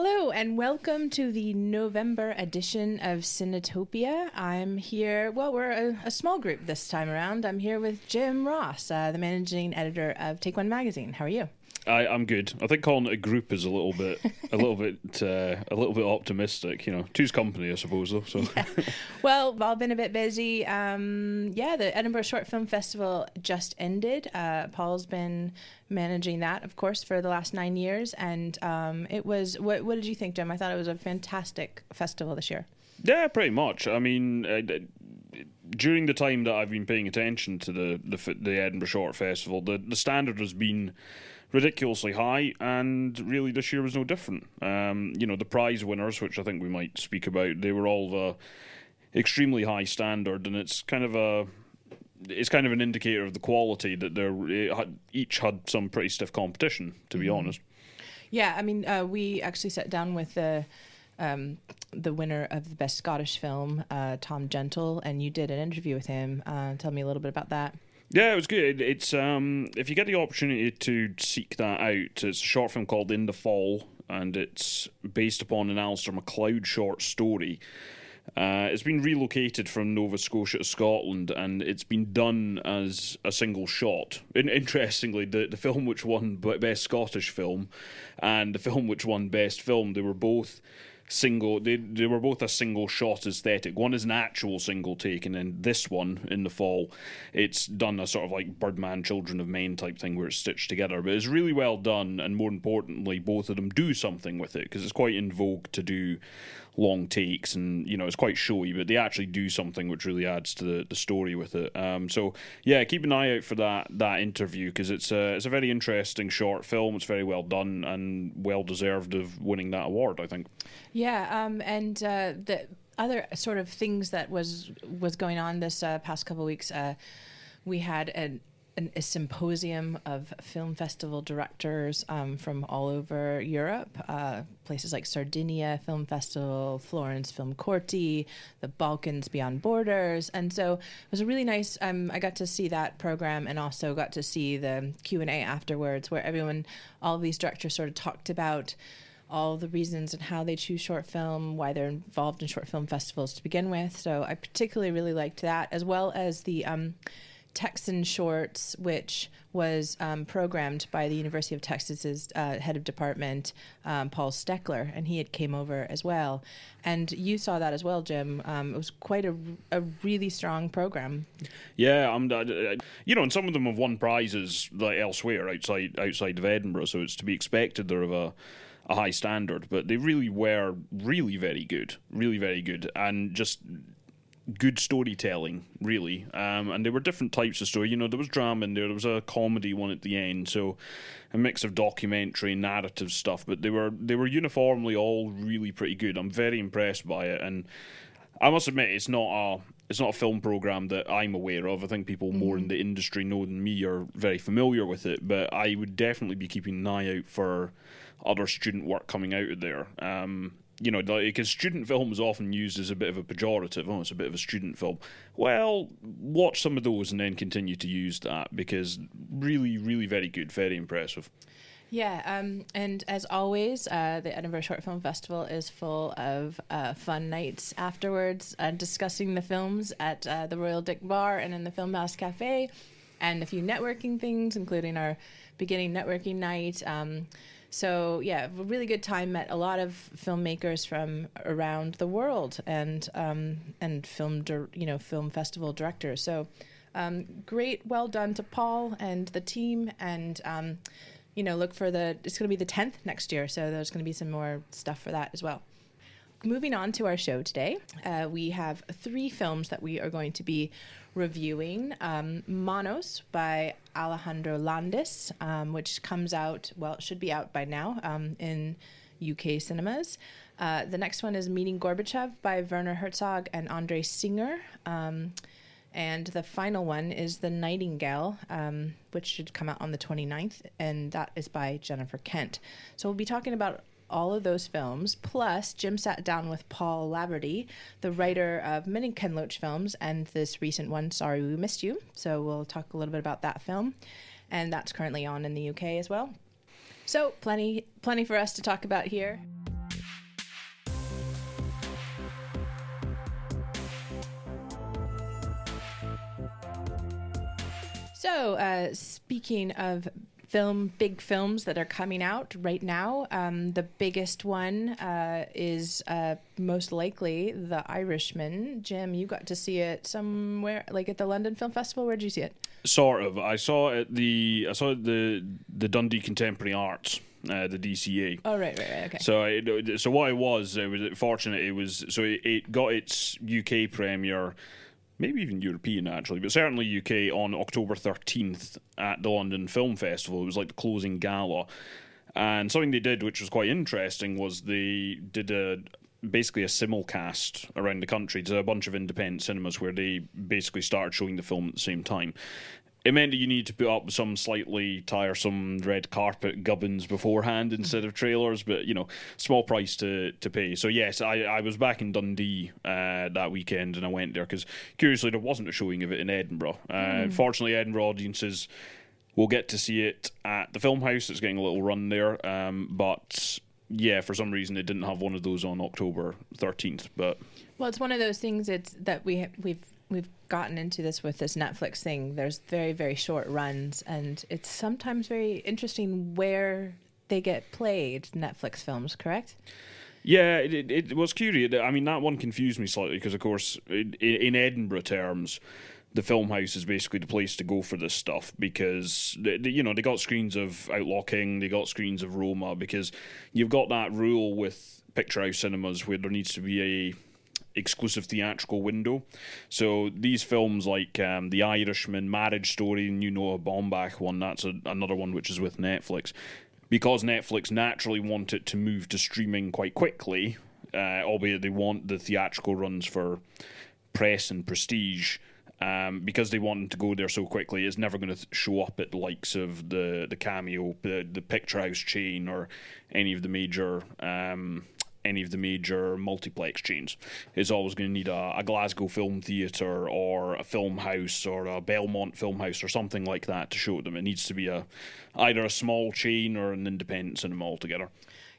Hello, and welcome to the November edition of Cinetopia. I'm here, well, we're a, a small group this time around. I'm here with Jim Ross, uh, the managing editor of Take One Magazine. How are you? I, I'm good. I think calling it a group is a little bit, a little bit, uh, a little bit optimistic. You know, two's company, I suppose. Though. So, yeah. well, I've all been a bit busy. Um, yeah, the Edinburgh Short Film Festival just ended. Uh, Paul's been managing that, of course, for the last nine years, and um, it was. What, what did you think, Jim? I thought it was a fantastic festival this year. Yeah, pretty much. I mean, uh, during the time that I've been paying attention to the the, the Edinburgh Short Festival, the the standard has been ridiculously high, and really this year was no different. Um, you know, the prize winners, which I think we might speak about, they were all the extremely high standard, and it's kind of a it's kind of an indicator of the quality that had, each had some pretty stiff competition, to be mm-hmm. honest. Yeah, I mean, uh, we actually sat down with the. Um, the winner of the best Scottish film, uh, Tom Gentle, and you did an interview with him. Uh, tell me a little bit about that. Yeah, it was good. It's um, if you get the opportunity to seek that out, it's a short film called In the Fall, and it's based upon an Alistair MacLeod short story. Uh, it's been relocated from Nova Scotia to Scotland, and it's been done as a single shot. And interestingly, the the film which won best Scottish film, and the film which won best film, they were both single. They they were both a single shot aesthetic. One is an actual single take, and then this one in the fall, it's done a sort of like Birdman, Children of Men type thing where it's stitched together. But it's really well done, and more importantly, both of them do something with it because it's quite in vogue to do long takes and you know it's quite showy but they actually do something which really adds to the, the story with it. Um, so yeah keep an eye out for that that interview because it's a, it's a very interesting short film. It's very well done and well deserved of winning that award I think. Yeah um, and uh, the other sort of things that was was going on this uh, past couple weeks uh, we had an an, a symposium of film festival directors um, from all over Europe, uh, places like Sardinia Film Festival, Florence Film Corti, the Balkans Beyond Borders, and so it was a really nice. Um, I got to see that program and also got to see the Q and A afterwards, where everyone, all of these directors, sort of talked about all the reasons and how they choose short film, why they're involved in short film festivals to begin with. So I particularly really liked that, as well as the um, Texan Shorts, which was um, programmed by the University of Texas's uh, head of department, um, Paul Stekler, and he had came over as well. And you saw that as well, Jim. Um, it was quite a, a really strong program. Yeah, I'm, uh, you know, and some of them have won prizes like elsewhere outside outside of Edinburgh, so it's to be expected they're of a a high standard, but they really were really very good, really very good, and just good storytelling, really. Um, and there were different types of story. You know, there was drama in there. There was a comedy one at the end. So a mix of documentary, narrative stuff. But they were they were uniformly all really pretty good. I'm very impressed by it. And I must admit, it's not a it's not a film program that I'm aware of. I think people more mm. in the industry know than me are very familiar with it. But I would definitely be keeping an eye out for other student work coming out of there. Um, you know, because student film is often used as a bit of a pejorative. Oh, it's a bit of a student film. Well, watch some of those and then continue to use that because really, really very good, very impressive. Yeah, um, and as always, uh, the Edinburgh Short Film Festival is full of uh, fun nights afterwards, uh, discussing the films at uh, the Royal Dick Bar and in the Film House Cafe, and a few networking things, including our beginning networking night. Um, so yeah, really good time. Met a lot of filmmakers from around the world and um, and film you know film festival directors. So um, great, well done to Paul and the team and. Um, you know, look for the. It's going to be the tenth next year, so there's going to be some more stuff for that as well moving on to our show today, uh, we have three films that we are going to be reviewing um, Monos by Alejandro Landes, um, which comes out, well, it should be out by now um, in UK cinemas. Uh, the next one is Meeting Gorbachev by Werner Herzog and Andre Singer. Um, and the final one is The Nightingale, um, which should come out on the 29th, and that is by Jennifer Kent. So we'll be talking about all of those films. Plus, Jim sat down with Paul Laverty, the writer of many Ken Loach films, and this recent one, Sorry We Missed You. So, we'll talk a little bit about that film. And that's currently on in the UK as well. So, plenty, plenty for us to talk about here. So, uh, speaking of film, big films that are coming out right now, um, the biggest one uh, is uh, most likely The Irishman. Jim, you got to see it somewhere, like at the London Film Festival. Where did you see it? Sort of. I saw it the I saw it the the Dundee Contemporary Arts. Uh, the DCA. Oh right, right, right. Okay. So, it, so what it was, it was fortunate. It was so it, it got its UK premiere maybe even European actually, but certainly UK on October 13th at the London Film Festival. It was like the closing gala. And something they did, which was quite interesting, was they did a basically a simulcast around the country to a bunch of independent cinemas where they basically started showing the film at the same time it meant that you need to put up some slightly tiresome red carpet gubbins beforehand instead of trailers, but you know, small price to, to pay. So yes, I, I was back in Dundee uh, that weekend and I went there because curiously there wasn't a showing of it in Edinburgh. Uh, mm. Fortunately, Edinburgh audiences will get to see it at the film house. It's getting a little run there, um, but yeah, for some reason it didn't have one of those on October thirteenth. But well, it's one of those things. It's that we we've we've gotten into this with this Netflix thing. There's very very short runs, and it's sometimes very interesting where they get played. Netflix films, correct? Yeah, it, it, it was curious. I mean, that one confused me slightly because, of course, in, in Edinburgh terms, the film house is basically the place to go for this stuff because they, you know they got screens of Outlaw King, they got screens of Roma because you've got that rule with picture house cinemas where there needs to be a exclusive theatrical window. So these films like um, The Irishman, Marriage Story, and you know a Baumbach one, that's a, another one which is with Netflix. Because Netflix naturally want it to move to streaming quite quickly, uh, albeit they want the theatrical runs for press and prestige. Um, because they want them to go there so quickly, it's never going to show up at the likes of the the cameo, the the picture house chain, or any of the major um, any of the major multiplex chains. Is always going to need a, a Glasgow film theatre or a film house or a Belmont film house or something like that to show them. It needs to be a either a small chain or an independent cinema altogether.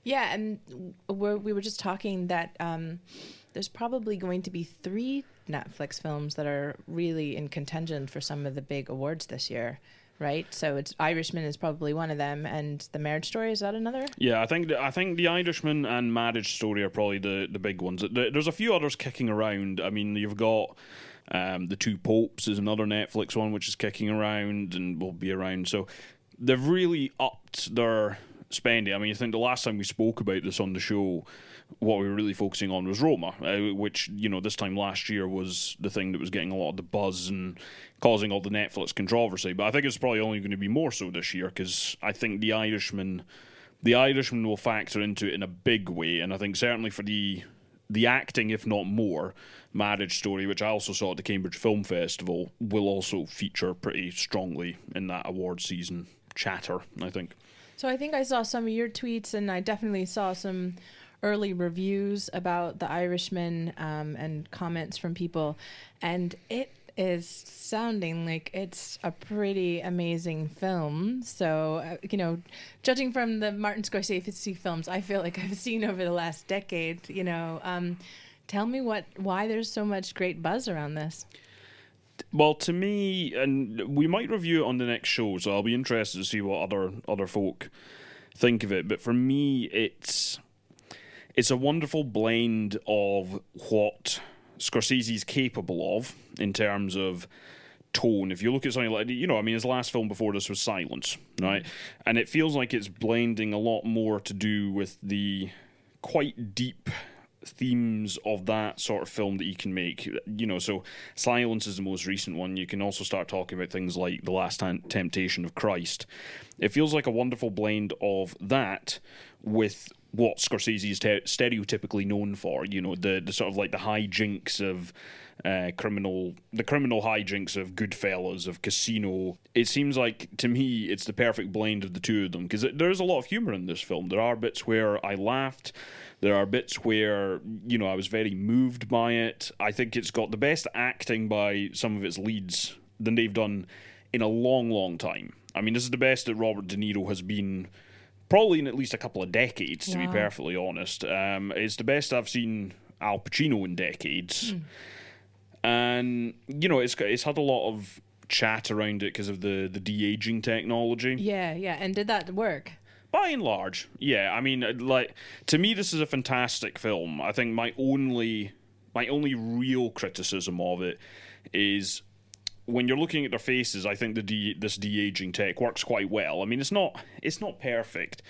Yeah, and we're, we were just talking that um, there's probably going to be three Netflix films that are really in contention for some of the big awards this year right? So it's Irishman is probably one of them, and the Marriage Story is that another? Yeah, I think the, I think the Irishman and Marriage Story are probably the the big ones. There's a few others kicking around. I mean, you've got. Um, the Two Popes is another Netflix one which is kicking around and will be around. So they've really upped their spending. I mean, I think the last time we spoke about this on the show, what we were really focusing on was Roma, uh, which you know this time last year was the thing that was getting a lot of the buzz and causing all the Netflix controversy. But I think it's probably only going to be more so this year because I think the Irishman, the Irishman will factor into it in a big way, and I think certainly for the the acting, if not more, marriage story, which I also saw at the Cambridge Film Festival, will also feature pretty strongly in that award season chatter. I think. So I think I saw some of your tweets, and I definitely saw some early reviews about The Irishman um, and comments from people, and it is sounding like it's a pretty amazing film. So, uh, you know, judging from the Martin Scorsese films, I feel like I've seen over the last decade, you know, um, tell me what why there's so much great buzz around this. Well, to me, and we might review it on the next show, so I'll be interested to see what other other folk think of it. But for me, it's it's a wonderful blend of what Scorsese's capable of in terms of tone. If you look at something like, you know, I mean, his last film before this was Silence, right? And it feels like it's blending a lot more to do with the quite deep themes of that sort of film that you can make. You know, so Silence is the most recent one. You can also start talking about things like The Last Temptation of Christ. It feels like a wonderful blend of that with what Scorsese is te- stereotypically known for. You know, the the sort of like the hijinks of uh, criminal, the criminal hijinks of Goodfellas, of Casino. It seems like to me it's the perfect blend of the two of them because there is a lot of humor in this film. There are bits where I laughed. There are bits where you know I was very moved by it. I think it's got the best acting by some of its leads than they've done in a long, long time. I mean, this is the best that Robert De Niro has been probably in at least a couple of decades, to wow. be perfectly honest. Um, it's the best I've seen Al Pacino in decades. Mm. And, you know, it's, it's had a lot of chat around it because of the the de aging technology. Yeah, yeah. And did that work? By and large, yeah. I mean, uh, like to me, this is a fantastic film. I think my only my only real criticism of it is when you're looking at their faces. I think the de- this de aging tech works quite well. I mean, it's not it's not perfect,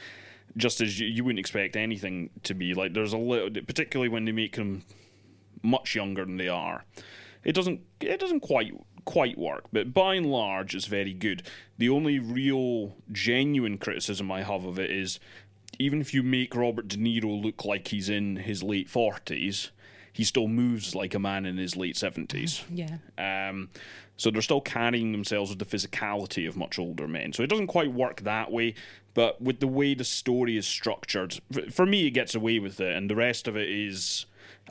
just as you, you wouldn't expect anything to be. Like there's a little, particularly when they make them much younger than they are. It doesn't it doesn't quite quite work, but by and large, it's very good. The only real genuine criticism I have of it is even if you make Robert De Niro look like he's in his late forties, he still moves like a man in his late seventies. Yeah. Um, so they're still carrying themselves with the physicality of much older men. So it doesn't quite work that way, but with the way the story is structured, for me, it gets away with it, and the rest of it is.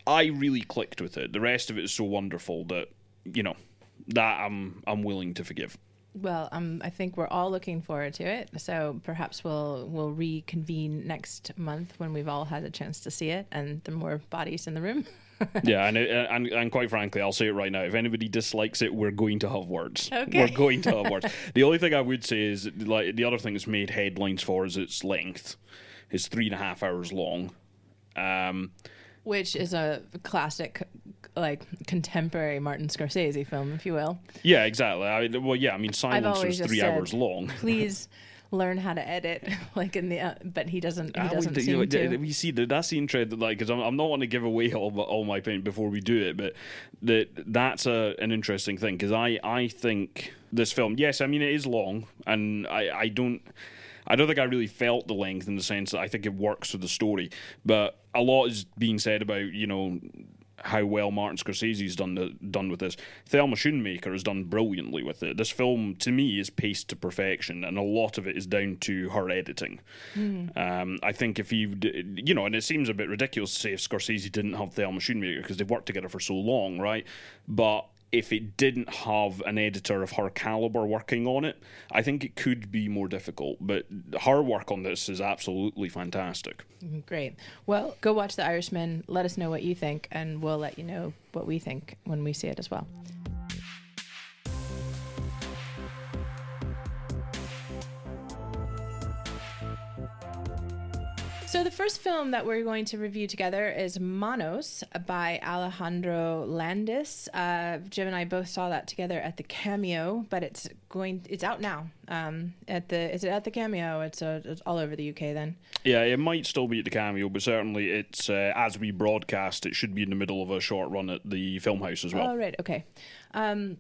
I really clicked with it. The rest of it is so wonderful that you know that I'm I'm willing to forgive. Well, um, I think we're all looking forward to it. So perhaps we'll we'll reconvene next month when we've all had a chance to see it and the more bodies in the room. yeah, and, and and quite frankly, I'll say it right now. If anybody dislikes it, we're going to have words. Okay. We're going to have words. The only thing I would say is like the other thing that's made headlines for is its length. It's three and a half hours long. Um, Which is a classic, like contemporary Martin Scorsese film, if you will. yeah, exactly. I, well, yeah, I mean, Silence was three said, hours long. Please learn how to edit, like in the. Uh, but he doesn't. He Ah, doesn't we, seem we, to. we see that that's the interest like because I'm, I'm not want to give away all, my- all my opinion before we do it but that that's a, an interesting thing because I, I think this film yes I mean it is long and I, I don't I don't think I really felt the length in the sense that I think it works for the story but a lot is being said about you know how well Martin Scorsese's done the, done with this. Thelma Schoonmaker has done brilliantly with it. This film, to me, is paced to perfection, and a lot of it is down to her editing. Um, I think if you, you know, and it seems a bit ridiculous to say if Scorsese didn't have Thelma Schoonmaker because they've worked together for so long, right? But if it didn't have an editor of her caliber working on it, I think it could be more difficult. But her work on this is absolutely fantastic. Mm-hmm, great. Well, go watch The Irishman. Let us know what you think, and we'll let you know what we think when we see it as well. So the first film that we're going to review together is Monos by Alejandro Landes. Uh, Jim and I both saw that together at the Cameo, but it's going it's out now. Um, at the is it at the Cameo? It's, uh, it's all over the UK then. Yeah, it might still be at the cameo, but certainly it's uh, as we broadcast, it should be in the middle of a short run at the film house as well. Oh right, okay. Um,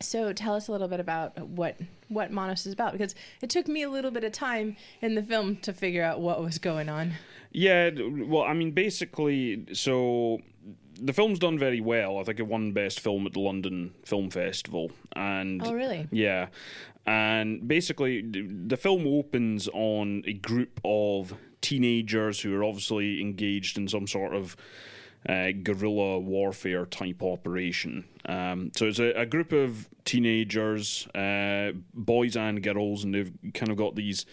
so tell us a little bit about what what Monos is about because it took me a little bit of time in the film to figure out what was going on. Yeah, well, I mean, basically, so the film's done very well. I think it won Best Film at the London Film Festival, and Oh really? yeah, and basically, the film opens on a group of teenagers who are obviously engaged in some sort of uh, guerrilla warfare type operation. Um, so it's a, a group of teenagers, uh, boys and girls, and they've kind of got these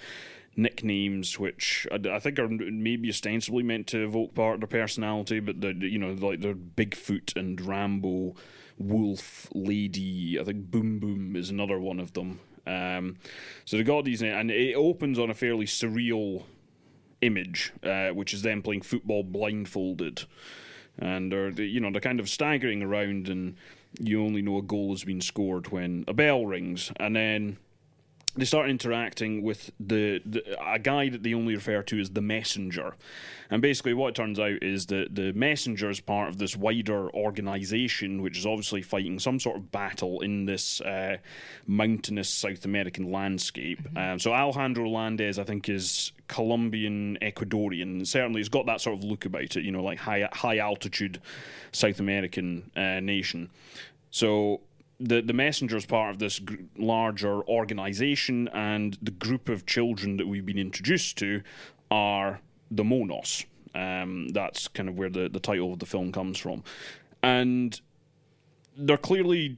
nicknames which I, I think are maybe ostensibly meant to evoke part of their personality, but they're you know like they're Bigfoot and Rambo, Wolf, Lady. I think Boom Boom is another one of them. Um, so they got these, and it opens on a fairly surreal image, uh, which is them playing football blindfolded, and they're they- you know they're kind of staggering around, and you only know a goal has been scored when a bell rings, and then they start interacting with the, the a guy that they only refer to as the messenger, and basically what it turns out is that the messenger is part of this wider organization, which is obviously fighting some sort of battle in this uh, mountainous South American landscape. Um, so Alejandro Landes, I think, is Colombian Ecuadorian. Certainly, it's got that sort of look about it. You know, like high high altitude South American uh, nation. So the the messenger is part of this gr- larger organization, and the group of children that we've been introduced to are the Monos. Um, that's kind of where the, the title of the film comes from, and they're clearly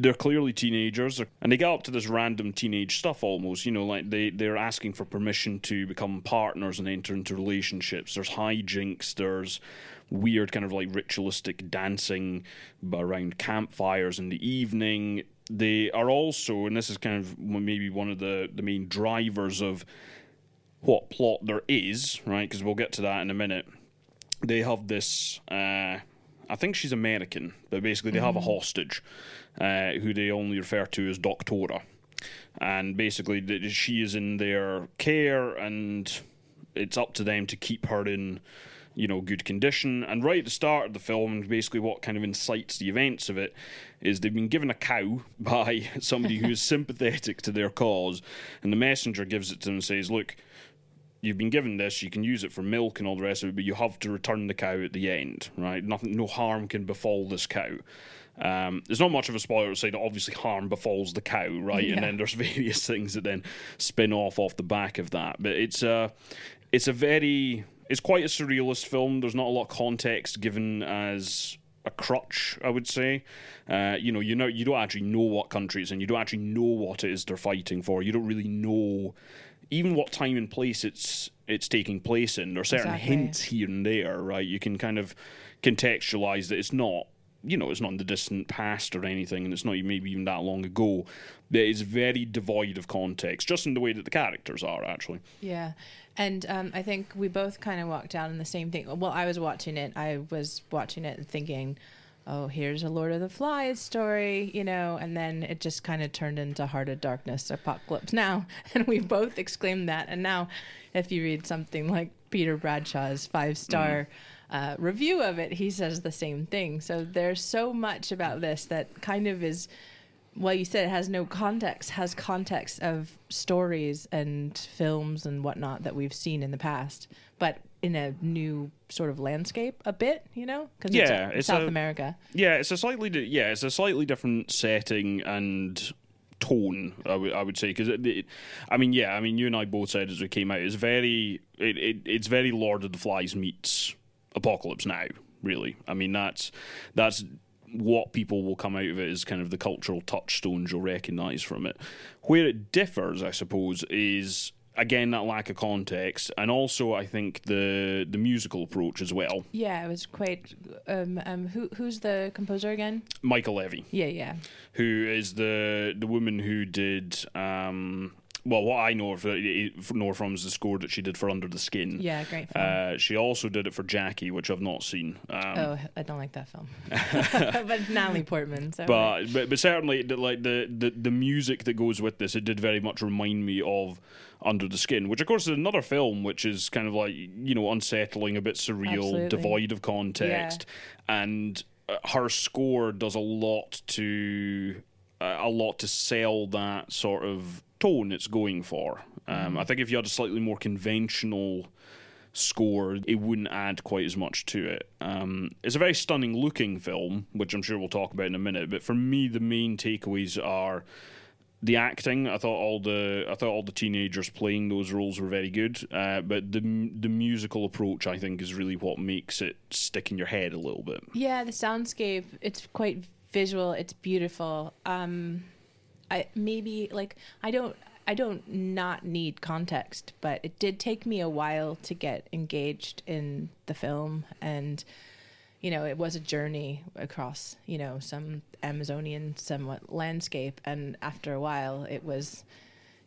they're clearly teenagers and they get up to this random teenage stuff almost you know like they they're asking for permission to become partners and enter into relationships there's hijinks there's weird kind of like ritualistic dancing around campfires in the evening. They are also, and this is kind of maybe one of the, the main drivers of what plot there is, right? Because we'll get to that in a minute. They have this. Uh, I think she's American, but basically they have a hostage uh, who they only refer to as Doctora. And basically, she is in their care, and it's up to them to keep her in, you know, good condition. And right at the start of the film, basically what kind of incites the events of it, is they've been given a cow by somebody who is sympathetic to their cause, and the messenger gives it to them and says, "Look, you've been given this, you can use it for milk and all the rest of it, but you have to return the cow at the end, right? Nothing, no harm can befall this cow. Um, there's not much of a spoiler to say that obviously harm befalls the cow, right? Yeah. And then there's various things that then spin off off the back of that. But it's a, it's a very, it's quite a surrealist film. There's not a lot of context given as a crutch, I would say. Uh, you know, you know, you don't actually know what country and. You don't actually know what it is they're fighting for. You don't really know even what time and place it's it's taking place in. There are certain Exactly. hints here and there, right? You can kind of contextualize that it's not. You know, it's not in the distant past or anything, and it's not maybe even that long ago. But it's very devoid of context, just in the way that the characters are, actually. Yeah. And um, I think we both kind of walked down in the same thing. Well, I was watching it. I was watching it and thinking, oh, here's a Lord of the Flies story, you know, and then it just kind of turned into Heart of Darkness Apocalypse Now. And we both exclaimed that. And now, if you read something like Peter Bradshaw's five star uh, review of it, he says the same thing. So there's so much about this that kind of is well, you said it has no context, has context of stories and films and whatnot that we've seen in the past, but in a new sort of landscape a bit, you know? Because Yeah, it's, it's South a- America. Yeah, it's a slightly di- yeah, it's a slightly different setting and tone. I would I would say because it, it, I mean yeah, I mean you and I both said as we came out, it's very it, it it's very Lord of the Flies meets Apocalypse Now. Really, I mean that's that's what people will come out of it is kind of the cultural touchstones you'll recognise from it. Where it differs, I suppose, is again that lack of context, and also I think the the musical approach as well. Yeah, it was quite. Um, um, who who's the composer again? Mica Levi. Yeah, yeah, who is the the woman who did um well what I know of uh, know from is the score that she did for Under the Skin. yeah. Great film. Uh, she also did it for Jackie, which I've not seen. Um, oh, I don't like that film. but Natalie Portman. So but, but but certainly the, like the, the the music that goes with this, it did very much remind me of Under the Skin, which of course is another film which is kind of like you know unsettling, a bit surreal, Absolutely. devoid of context, and uh, her score does a lot to uh, a lot to sell that sort of tone it's going for. Um, I think if you had a slightly more conventional score, it wouldn't add quite as much to it. Um, it's a very stunning looking film, which I'm sure we'll talk about in a minute. But for me, the main takeaways are the acting. I thought all the I thought all the teenagers playing those roles were very good. Uh, but the the musical approach, I think, is really what makes it stick in your head a little bit. Yeah, the soundscape, it's quite visual, it's beautiful. Um I maybe like I don't I don't not need context, but it did take me a while to get engaged in the film. And you know, it was a journey across, you know, some Amazonian somewhat landscape. And after a while it was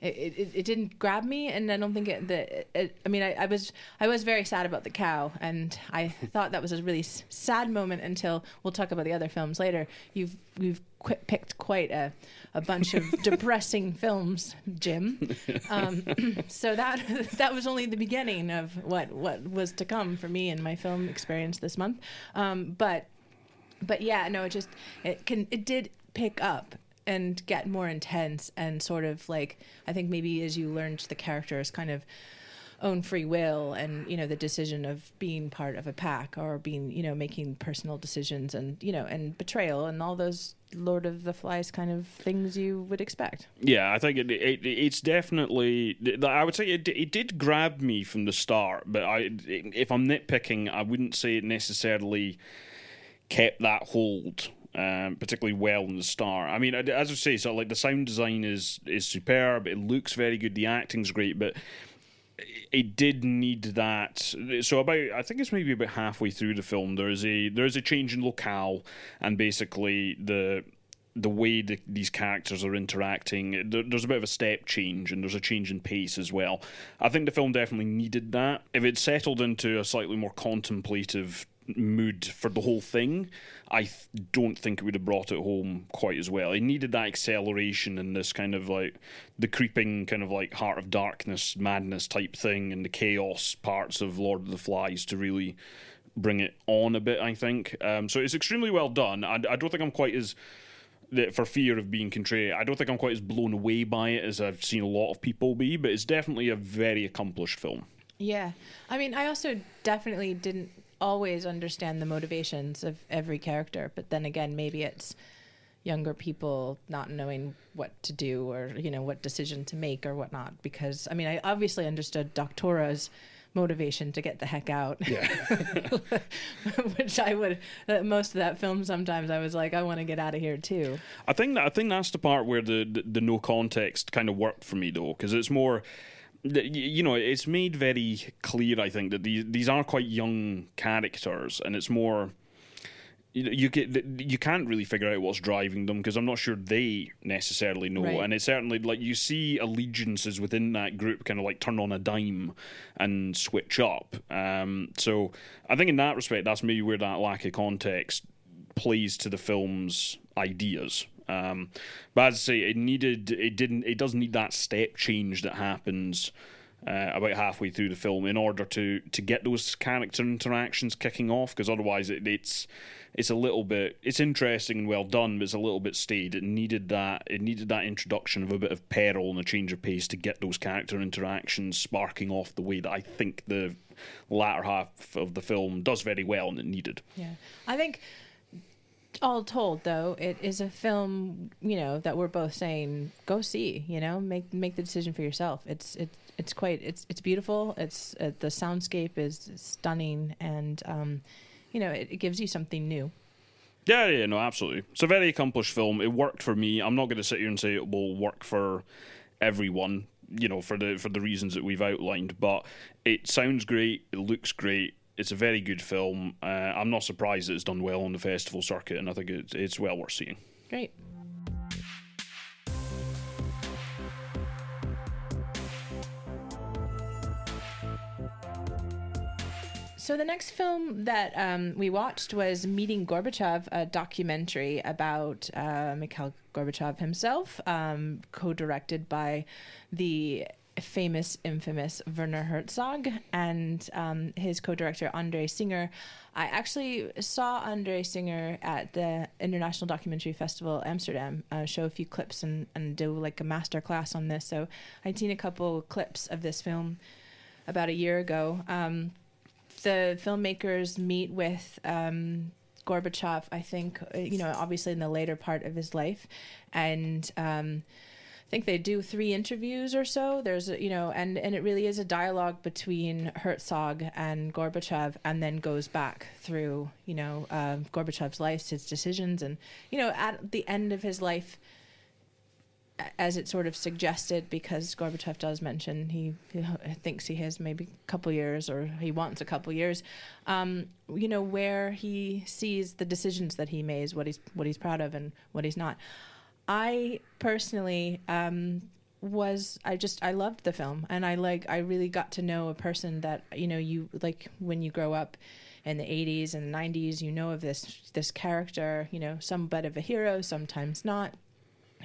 it, it, it didn't grab me and i don't think it, the it, i mean I, I was i was very sad about the cow and i thought that was a really s- sad moment until we'll talk about the other films later. You've you've qu- picked quite a, a bunch of depressing films jim. Um, so that that was only the beginning of what what was to come for me and my film experience this month. Um, but but yeah no it just it can it did pick up and get more intense and sort of like i think maybe as you learned the characters kind of own free will and you know the decision of being part of a pack or being you know making personal decisions and you know and betrayal and all those lord of the flies kind of things you would expect Yeah, I think it, it it's definitely. I would say it, it did grab me from the start, but I if I'm nitpicking, I wouldn't say it necessarily kept that hold. Um, particularly well in the start. I mean, as I say, so like the sound design is is superb. It looks very good. The acting's great, but it did need that. So about I think it's maybe about halfway through the film. There is a there is a change in locale, and basically the the way the, these characters are interacting, there, there's a bit of a step change and there's a change in pace as well. I think the film definitely needed that. If it settled into a slightly more contemplative mood for the whole thing, I th- don't think it would have brought it home quite as well. It needed that acceleration and this kind of like the creeping kind of like heart of darkness, madness type thing, and the chaos parts of Lord of the Flies to really bring it on a bit. I think um, so. It's extremely well done. I, I don't think I'm quite as for fear of being contrary, I don't think I'm quite as blown away by it as I've seen a lot of people be, but it's definitely a very accomplished film. Yeah. I mean, I also definitely didn't always understand the motivations of every character, but then again, maybe it's younger people not knowing what to do or you know what decision to make or whatnot because i mean i obviously understood doctora's motivation to get the heck out Yeah. which i would uh, most of that film sometimes i was like i want to get out of here too I think that I think that's the part where the the, the no context kind of worked for me though, because it's more. You know, it's made very clear. I think that these these are quite young characters, and it's more. You you get you can't really figure out what's driving them because I'm not sure they necessarily know, Right. and it's certainly like you see allegiances within that group kind of like turn on a dime and switch up. Um, so I think in that respect, that's maybe where that lack of context plays to the film's ideas. Um, but as I say, it needed, it didn't, it does need that step change that happens uh, about halfway through the film in order to to get those character interactions kicking off. Because otherwise, it, it's it's a little bit, it's interesting and well done, but it's a little bit staid It needed that, it needed that introduction of a bit of peril and a change of pace to get those character interactions sparking off the way that I think the latter half of the film does very well and it needed. Yeah. I think all told though, it is a film, you know, that we're both saying go see, you know, make make the decision for yourself. It's it's it's quite it's it's beautiful. It's uh, the soundscape is stunning and um you know, it, it gives you something new. Yeah, yeah, no, absolutely. It's a very accomplished film. It worked for me. I'm not going to sit here and say it will work for everyone, you know, for the for the reasons that we've outlined. But it sounds great. It looks great. It's a very good film. Uh, I'm not surprised that it's done well on the festival circuit, and I think it, it's well worth seeing. Great. So the next film that um, we watched was Meeting Gorbachev, a documentary about uh, Mikhail Gorbachev himself, um, co-directed by the famous, infamous Werner Herzog and um, his co-director Andre Singer. I actually saw Andre Singer at the International Documentary Festival Amsterdam uh, show a few clips and, and do like a master class on this. So I'd seen a couple clips of this film about a year ago. Um, the filmmakers meet with um, Gorbachev, I think, uh, you know, obviously in the later part of his life. And um, think they do three interviews or so. There's, you know, and, and it really is a dialogue between Herzog and Gorbachev and then goes back through, you know, um Gorbachev's life, his decisions. And, you know, at the end of his life, as it sort of suggested, because Gorbachev does mention he, he thinks he has maybe a couple years or he wants a couple years, um, you know, where he sees the decisions that he makes, what he's what he's proud of and what he's not. I personally um, was I just I loved the film and I like I really got to know a person that you know you like when you grow up in the 80s and 90s you know of this this character you know some bit of a hero sometimes not.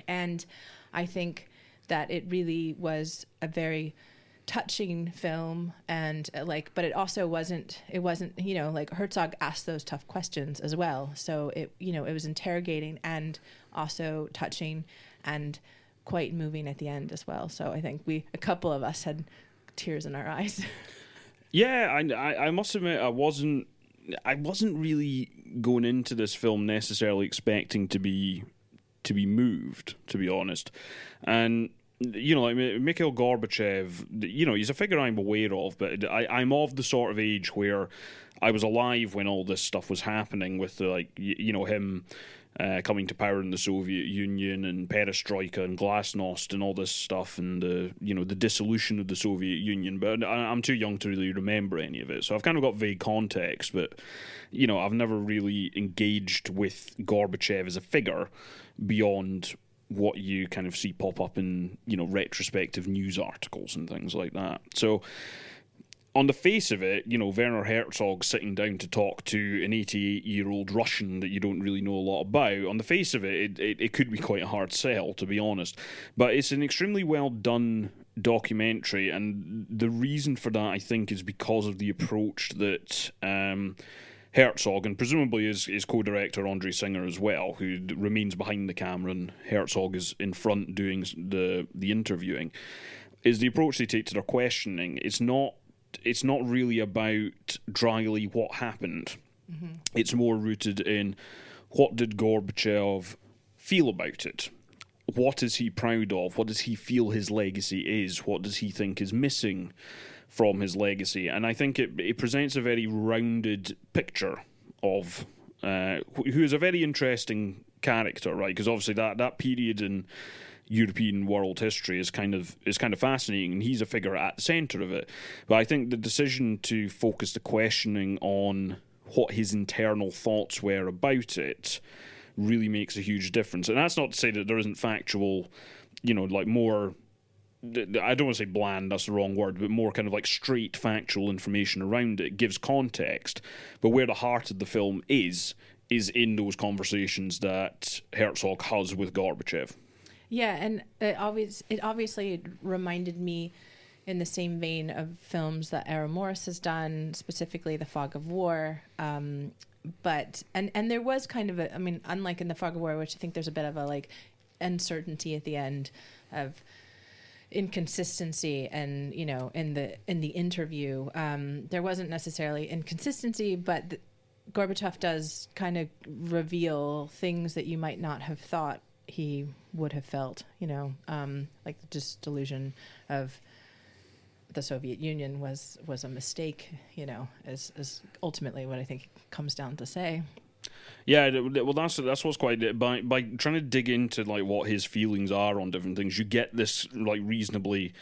And I think that it really was a very touching film and uh, like but it also wasn't it wasn't you know like Herzog asked those tough questions as well. So it you know it was interrogating and also touching and quite moving at the end as well. So I think we a couple of us had tears in our eyes. Yeah, I, I, I must admit, I wasn't, I wasn't really going into this film necessarily expecting to be, to be moved, to be honest, and you know, Mikhail Gorbachev, you know, he's a figure I'm aware of, but I, I'm of the sort of age where I was alive when all this stuff was happening with the, like, you know, him uh, coming to power in the Soviet Union and perestroika and glasnost and all this stuff and the you know the dissolution of the Soviet Union. But I, I'm too young to really remember any of it, so I've kind of got vague context. But you know, I've never really engaged with Gorbachev as a figure beyond what you kind of see pop up in you know retrospective news articles and things like that. So on the face of it, you know, Werner Herzog sitting down to talk to an 88 year old Russian that you don't really know a lot about, on the face of it, it, it, it, could be quite a hard sell, to be honest. But it's an extremely well done documentary, and the reason for that, I think, is because of the approach that. Um, Herzog and presumably his, his co-director Andre Singer as well, who remains behind the camera and Herzog is in front doing the the interviewing, is the approach they take to their questioning. It's not it's not really about dryly what happened. Mm-hmm. It's more rooted in what did Gorbachev feel about it? What is he proud of? What does he feel his legacy is? What does he think is missing from his legacy? And I think it, it presents a very rounded picture of uh, who is a very interesting character, right? Because obviously that, that period in European world history is kind of is kind of fascinating, and he's a figure at the centre of it. But I think the decision to focus the questioning on what his internal thoughts were about it really makes a huge difference. And that's not to say that there isn't factual, you know, like more. I don't want to say bland, that's the wrong word, but more kind of like straight factual information around it gives context. But where the heart of the film is, is in those conversations that Herzog has with Gorbachev. Yeah, and it always it obviously reminded me in the same vein of films that Errol Morris has done, specifically The Fog of War. Um, but and and there was kind of a I mean, unlike in The Fog of War, which I think there's a bit of a like uncertainty at the end of inconsistency and you know in the in the interview um, there wasn't necessarily inconsistency but Gorbachev does kind of reveal things that you might not have thought he would have felt, you know, um, like the delusion of the Soviet Union was was a mistake, you know, is is ultimately what I think comes down to say. Yeah, well, that's that's what's quite by by trying to dig into like what his feelings are on different things. You get this like reasonably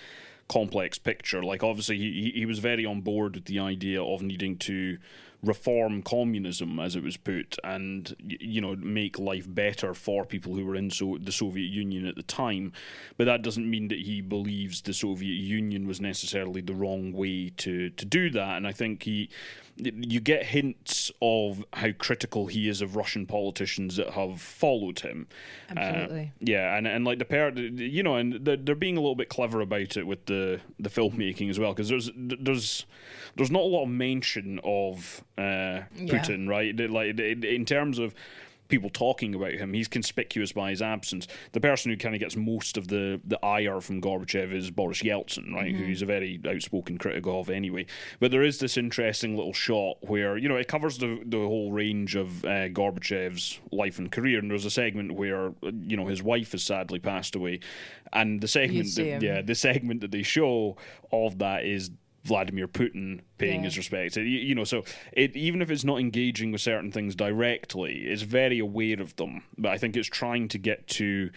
complex picture. Like obviously he he was very on board with the idea of needing to reform communism, as it was put, and you know make life better for people who were in so the Soviet Union at the time. But that doesn't mean that he believes the Soviet Union was necessarily the wrong way to to do that. And I think he you get hints of how critical he is of Russian politicians that have followed him. Absolutely. Uh, yeah, and and like the pair, you know, and they're, they're being a little bit clever about it with the the filmmaking as well, because there's there's there's not a lot of mention of uh, Putin, yeah. right? Like in terms of people talking about him. He's conspicuous by his absence. The person who kind of gets most of the, the ire from Gorbachev is Boris Yeltsin, right? Mm-hmm. Who he's a very outspoken critic of anyway. But there is this interesting little shot where, you know, it covers the, the whole range of uh, Gorbachev's life and career. And there's a segment where, you know, his wife has sadly passed away. And the segment, that, yeah, the segment that they show of that is Vladimir Putin paying yeah. his respects. You, you, know, so it, even if it's not engaging with certain things directly, it's very aware of them. But I think it's trying to get to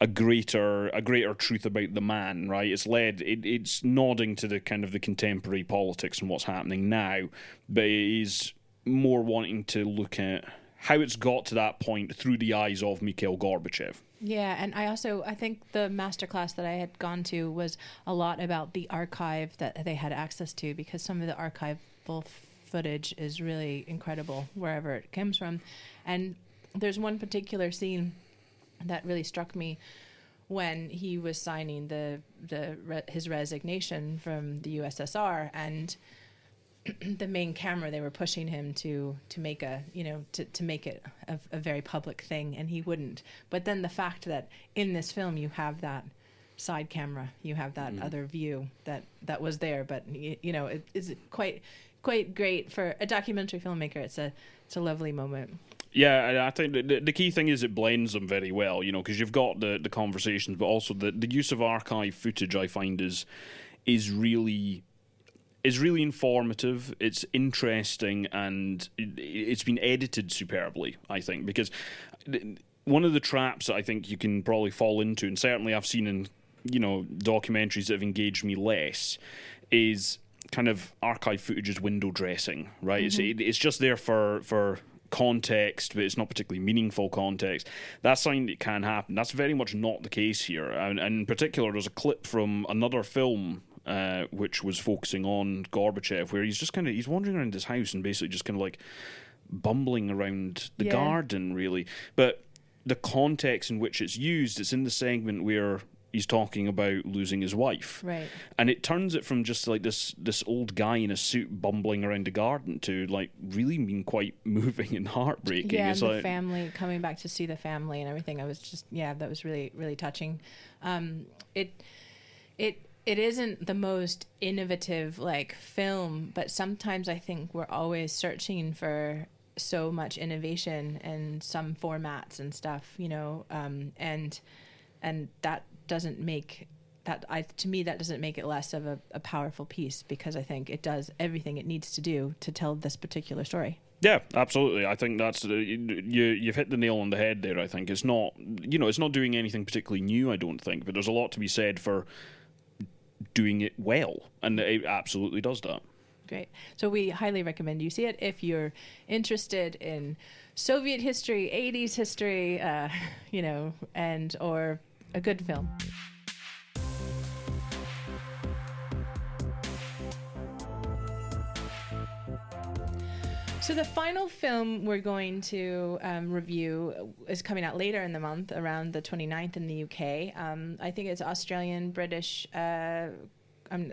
a greater a greater truth about the man. Right? It's led. It, it's nodding to the kind of the contemporary politics and what's happening now, but it is more wanting to look at how it's got to that point through the eyes of Mikhail Gorbachev. Yeah, and I also I think the masterclass that I had gone to was a lot about the archive that they had access to because some of the archival footage is really incredible wherever it comes from. And there's one particular scene that really struck me when he was signing the the his resignation from the USSR and the main camera they were pushing him to to make a you know to, to make it a, a, very public thing and he wouldn't but then the fact that in this film you have that side camera you have that mm. other view that that was there but you, you know it is quite quite great for a documentary filmmaker it's a it's a lovely moment yeah, I think the, the key thing is it blends them very well, you know, because you've got the, the conversations, but also the, the use of archive footage. I find is is really is really informative. It's interesting and it's been edited superbly, I think, because one of the traps that I think you can probably fall into, and certainly I've seen in you know documentaries that have engaged me less, is kind of archive footage as window dressing, right? Mm-hmm. It's it's just there for for context, but it's not particularly meaningful context. That's something that can happen. That's very much not the case here. And, and in particular, there's a clip from another film uh, which was focusing on Gorbachev, where he's just kind of he's wandering around his house and basically just kind of like bumbling around the yeah. garden, really. But the context in which it's used, it's in the segment where he's talking about losing his wife. Right. And it turns it from just like this this old guy in a suit bumbling around the garden to like really being quite moving and heartbreaking. Yeah, it's the like, family coming back to see the family and everything. I was just yeah, that was really really touching. Um, it it it isn't the most innovative like film, but sometimes I think we're always searching for so much innovation and some formats and stuff, you know, um, and and that doesn't make that I to me that doesn't make it less of a, a powerful piece because I think it does everything it needs to do to tell this particular story. Yeah, absolutely. I think that's uh, you. You've hit the nail on the head there. I think it's not, you know, it's not doing anything particularly new. I don't think, but there's a lot to be said for doing it well, and it absolutely does that. Great. So we highly recommend you see it if you're interested in Soviet history, 80s history, uh, you know, and or a good film. So the final film we're going to um, review is coming out later in the month, around the 29th in the UK. Um, I think it's Australian British. Uh, um,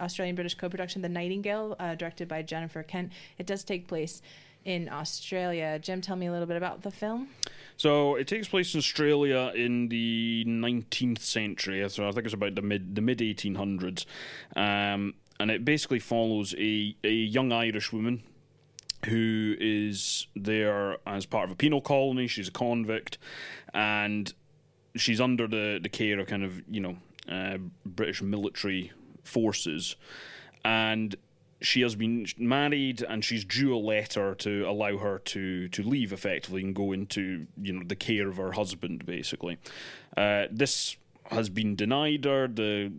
Australian British co-production, The Nightingale, uh, directed by Jennifer Kent. It does take place in Australia. Jim, tell me a little bit about the film. So it takes place in Australia in the 19th century. So I think it's about the mid the mid 1800s, um, and it basically follows a a young Irish woman who is there as part of a penal colony. She's a convict, and she's under the the care of kind of you know uh, British military forces, and she has been married and she's due a letter to allow her to to leave effectively and go into you know the care of her husband basically. Uh, this has been denied her. The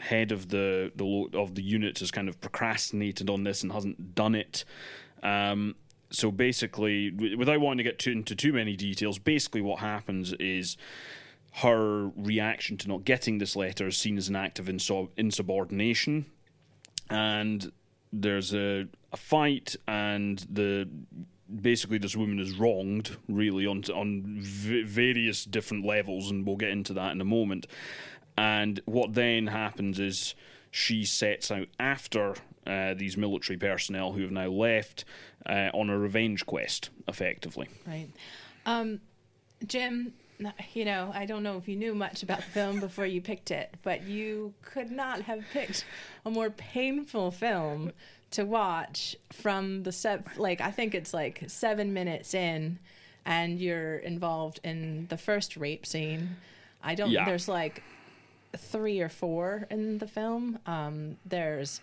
head of the the of the unit has kind of procrastinated on this and hasn't done it. Um, so basically, without wanting to get too, into too many details, basically what happens is her reaction to not getting this letter is seen as an act of insubordination, and there's a, a fight, and the basically this woman is wronged really on on v- various different levels, and we'll get into that in a moment. And what then happens is she sets out after uh, these military personnel who have now left uh, on a revenge quest, effectively. Right. Um, Jim, you know, I don't know if you knew much about the film before you picked it, but you could not have picked a more painful film to watch from the set. Like, I think it's like seven minutes in, and you're involved in the first rape scene. I don't. Yeah. There's like three or four in the film. Um, there's,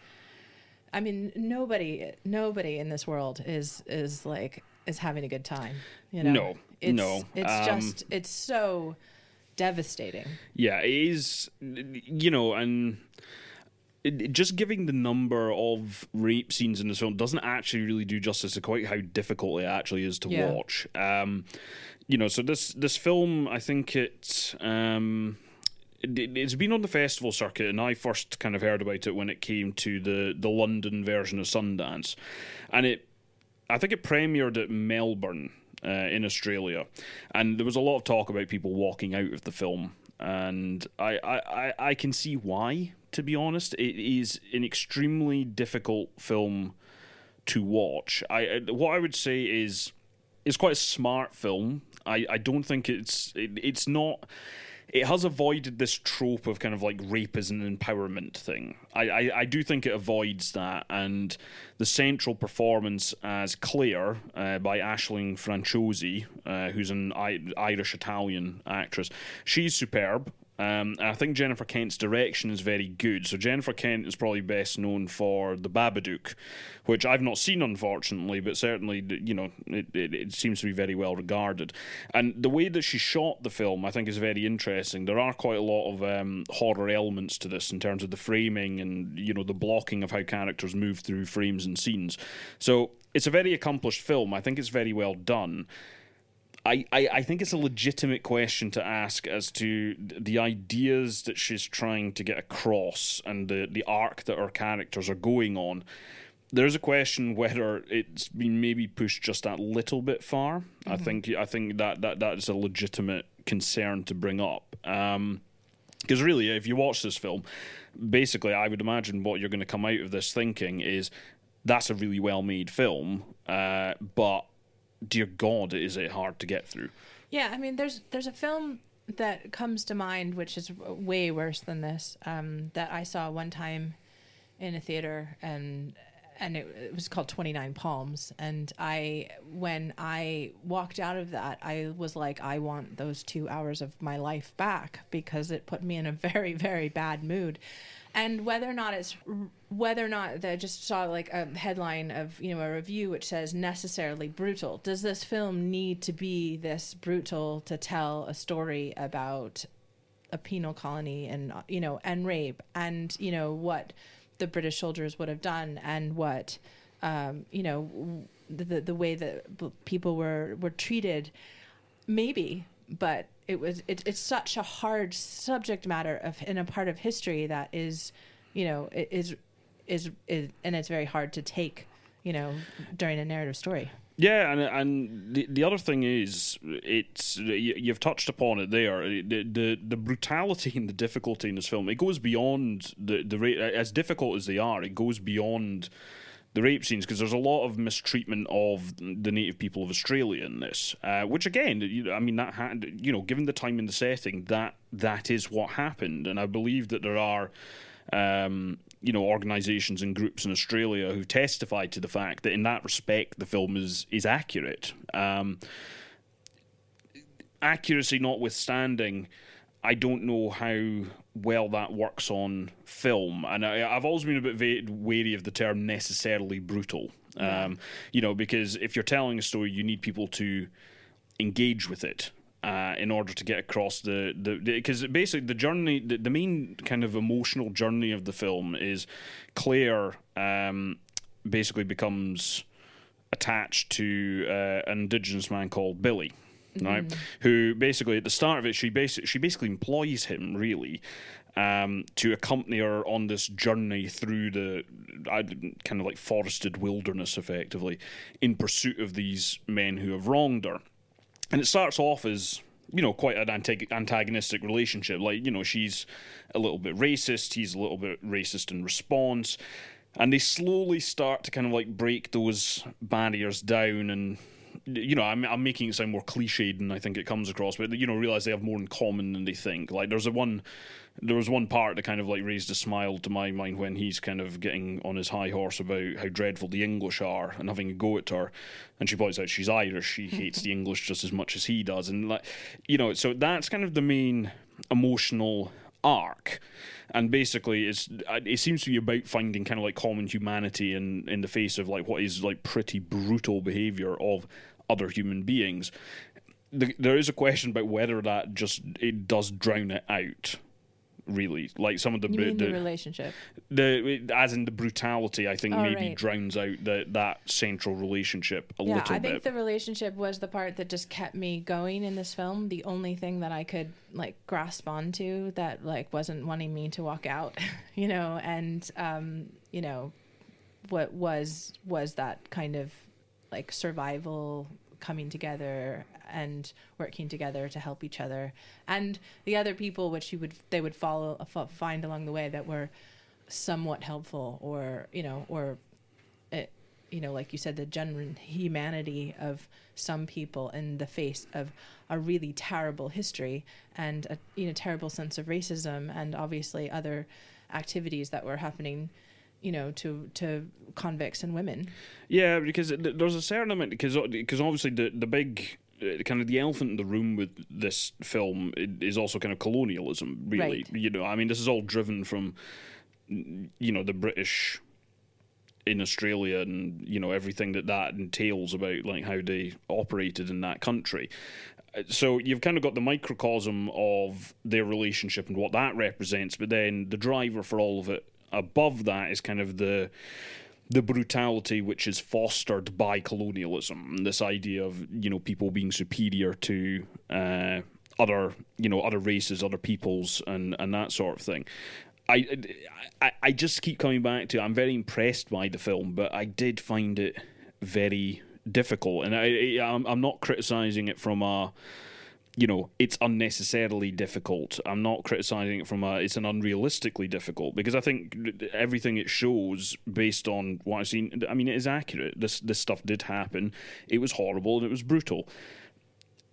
I mean, nobody, nobody in this world is is like is having a good time. You know, no, it's, no, it's um, just it's so devastating. Yeah, it is. You know, and it, just giving the number of rape scenes in this film doesn't actually really do justice to quite how difficult it actually is to yeah. watch. Um, you know, so this this film, I think it. Um, it, has been on the festival circuit, and I first kind of heard about it when it came to the, the London version of Sundance, and it I think it premiered at Melbourne uh, in Australia, and there was a lot of talk about people walking out of the film, and I, I, I can see why. To be honest, it is an extremely difficult film to watch. I what I would say is it's quite a smart film. I, I don't think it's it, it's not it has avoided this trope of kind of like rape as an empowerment thing. I, I, I do think it avoids that, and the central performance as Claire uh, by Aisling Franciosi, uh, who's an I- Irish Italian actress, she's superb. Um, I think Jennifer Kent's direction is very good. So Jennifer Kent is probably best known for The Babadook, which I've not seen unfortunately, but certainly you know it, it, it seems to be very well regarded. And the way that she shot the film, I think, is very interesting. There are quite a lot of um, horror elements to this in terms of the framing and you know the blocking of how characters move through frames and scenes. So it's a very accomplished film. I think it's very well done. I, I, I think it's a legitimate question to ask as to the ideas that she's trying to get across and the, the arc that her characters are going on. There's a question whether it's been maybe pushed just that little bit far. Mm-hmm. I think I think that, that that is a legitimate concern to bring up. Um, because really, if you watch this film, basically, I would imagine what you're going to come out of this thinking is that's a really well made film, uh, but dear God, is it hard to get through. Yeah, I mean, there's there's a film that comes to mind which is way worse than this um, that I saw one time in a theater and and it, it, was called 29 palms and i when i walked out of that i was like i want those two hours of my life back because it put me in a very very bad mood and whether or not it's whether or not I just saw like a headline of you know a review which says necessarily brutal. Does this film need to be this brutal to tell a story about a penal colony and you know and rape and you know what the British soldiers would have done and what um, you know the the way that people were were treated? Maybe, but it was it, it's such a hard subject matter of in a part of history that is you know is is is and it's very hard to take you know during a narrative story yeah, and and the the other thing is, it's you've touched upon it there. The the, the brutality and the difficulty in this film it goes beyond the the as difficult as they are. It goes beyond the rape scenes because there's a lot of mistreatment of the native people of Australia in this, uh, which again, I mean, that had you know, given the time and the setting, that that is what happened, and I believe that there are. Um, you know, organisations and groups in Australia who testified to the fact that in that respect the film is is accurate. Um, accuracy notwithstanding, I don't know how well that works on film, and I, have always been a bit wary of the term necessarily brutal. Yeah. Um, you know, because if you're telling a story, you need people to engage with it. Uh, in order to get across the the because basically the journey the, the, main kind of emotional journey of the film is Claire um, basically becomes attached to uh, an indigenous man called Billy right? Mm. Who basically at the start of it, she basically she basically employs him really um, to accompany her on this journey through the uh, kind of like forested wilderness, effectively, in pursuit of these men who have wronged her. And it starts off as you know quite an antagonistic relationship. Like you know she's a little bit racist, he's a little bit racist in response. And they slowly start to kind of like break those barriers down and you know, I'm, I'm making it sound more cliched than I think it comes across, but you know, realize they have more in common than they think. Like, there's a one, there was one part that kind of like raised a smile to my mind when he's kind of getting on his high horse about how dreadful the English are and having a go at her, and she points out she's Irish, she hates the English just as much as he does, and like, you know, so that's kind of the main emotional arc. And basically it's it seems to be about finding kind of like common humanity in in the face of like what is like pretty brutal behavior of other human beings. The, there is a question about whether that just it does drown it out. Really, like some of the, the, the relationship, the as in the brutality, I think oh, maybe right. drowns out the, that central relationship a yeah, little bit. I think the relationship was the part that just kept me going in this film. The only thing that I could like grasp onto that like wasn't wanting me to walk out, you know, and um, you know, what was was that kind of like survival coming together and working together to help each other. And the other people which you would they would follow find along the way that were somewhat helpful or you know or it, eh, you know like you said the genuine humanity of some people in the face of a really terrible history and a you know terrible sense of racism and obviously other activities that were happening you know to to convicts and women yeah because there's a certain amount because because obviously the the big uh, kind of the elephant in the room with this film is also kind of colonialism. Really, Right. you know, I mean, this is all driven from you know the British in Australia and you know everything that that entails about like how they operated in that country. Uh, So you've kind of got the microcosm of their relationship and what that represents, but then the driver for all of it above that is kind of the the brutality which is fostered by colonialism. This idea of you know people being superior to uh, other you know other races, other peoples, and and that sort of thing. I, I I just keep coming back to. I'm very impressed by the film, but I did find it very difficult, and I, I I'm, I'm not criticizing it from a you know it's unnecessarily difficult. I'm not criticizing it from a it's an unrealistically difficult because I think everything it shows based on what I've seen. I mean, it is accurate. This this stuff did happen. It was horrible and it was brutal.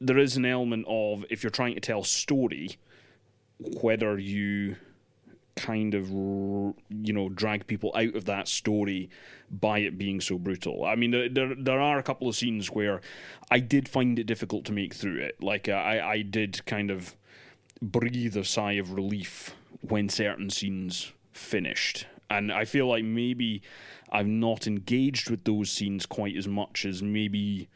There is an element of if you're trying to tell story, whether you kind of you know drag people out of that story by it being so brutal. I mean, there there, are a couple of scenes where I did find it difficult to make through it. Like uh, I I did kind of breathe a sigh of relief when certain scenes finished. And I feel like maybe I've not engaged with those scenes quite as much as maybe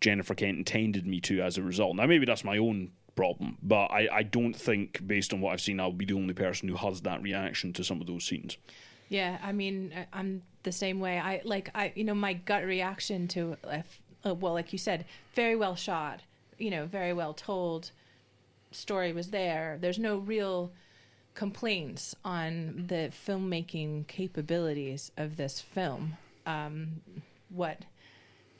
Jennifer Kent intended me to as a result. Now, maybe that's my own problem, but I, I don't think, based on what I've seen, I'll be the only person who has that reaction to some of those scenes. Yeah, I mean, I'm the same way. I like, I you know, my gut reaction to, if, uh, well, like you said, very well shot, you know, very well told. Story was there. There's no real complaints on the filmmaking capabilities of this film. Um, what,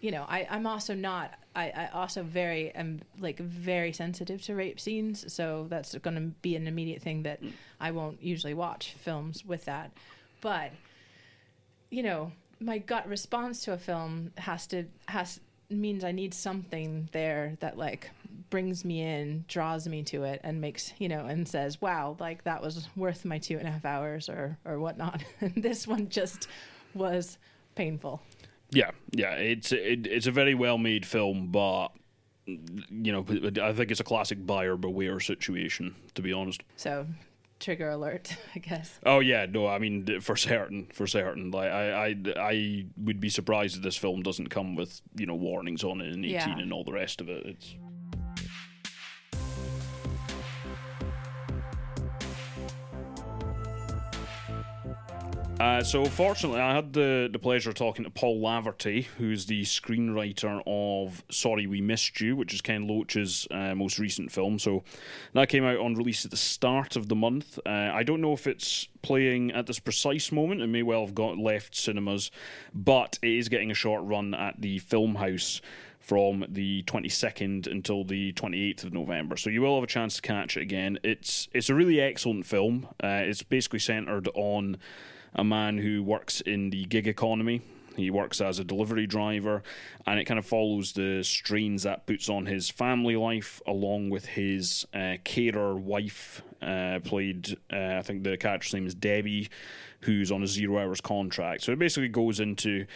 you know, I, I'm also not. I, I also very am like very sensitive to rape scenes, so that's going to be an immediate thing that mm. I won't usually watch films with that. But you know, my gut response to a film has to has means I need something there that like brings me in, draws me to it, and makes you know, and says, "Wow, like that was worth my two and a half hours or or whatnot." And this one just was painful. Yeah, yeah, it's it, it's a very well made film, but you know, I think it's a classic buyer beware situation, to be honest. So, trigger alert, I guess. Oh yeah, no, I mean for certain, for certain. Like I, I, I would be surprised if this film doesn't come with you know warnings on it and eighteen Yeah. and all the rest of it. It's Uh, so fortunately, I had the, the pleasure of talking to Paul Laverty, who's the screenwriter of Sorry We Missed You, which is Ken Loach's uh, most recent film. So that came out on release at the start of the month. Uh, I don't know if it's playing at this precise moment. It may well have got left cinemas, but it is getting a short run at the Filmhouse from the 22nd until the 28th of November. So you will have a chance to catch it again. It's it's a really excellent film. Uh, it's basically centered on a man who works in the gig economy. He works as a delivery driver, and it kind of follows the strains that puts on his family life, along with his uh, carer wife, uh, played, uh, I think the character's name is Debbie, who's on a zero hours contract. So it basically goes into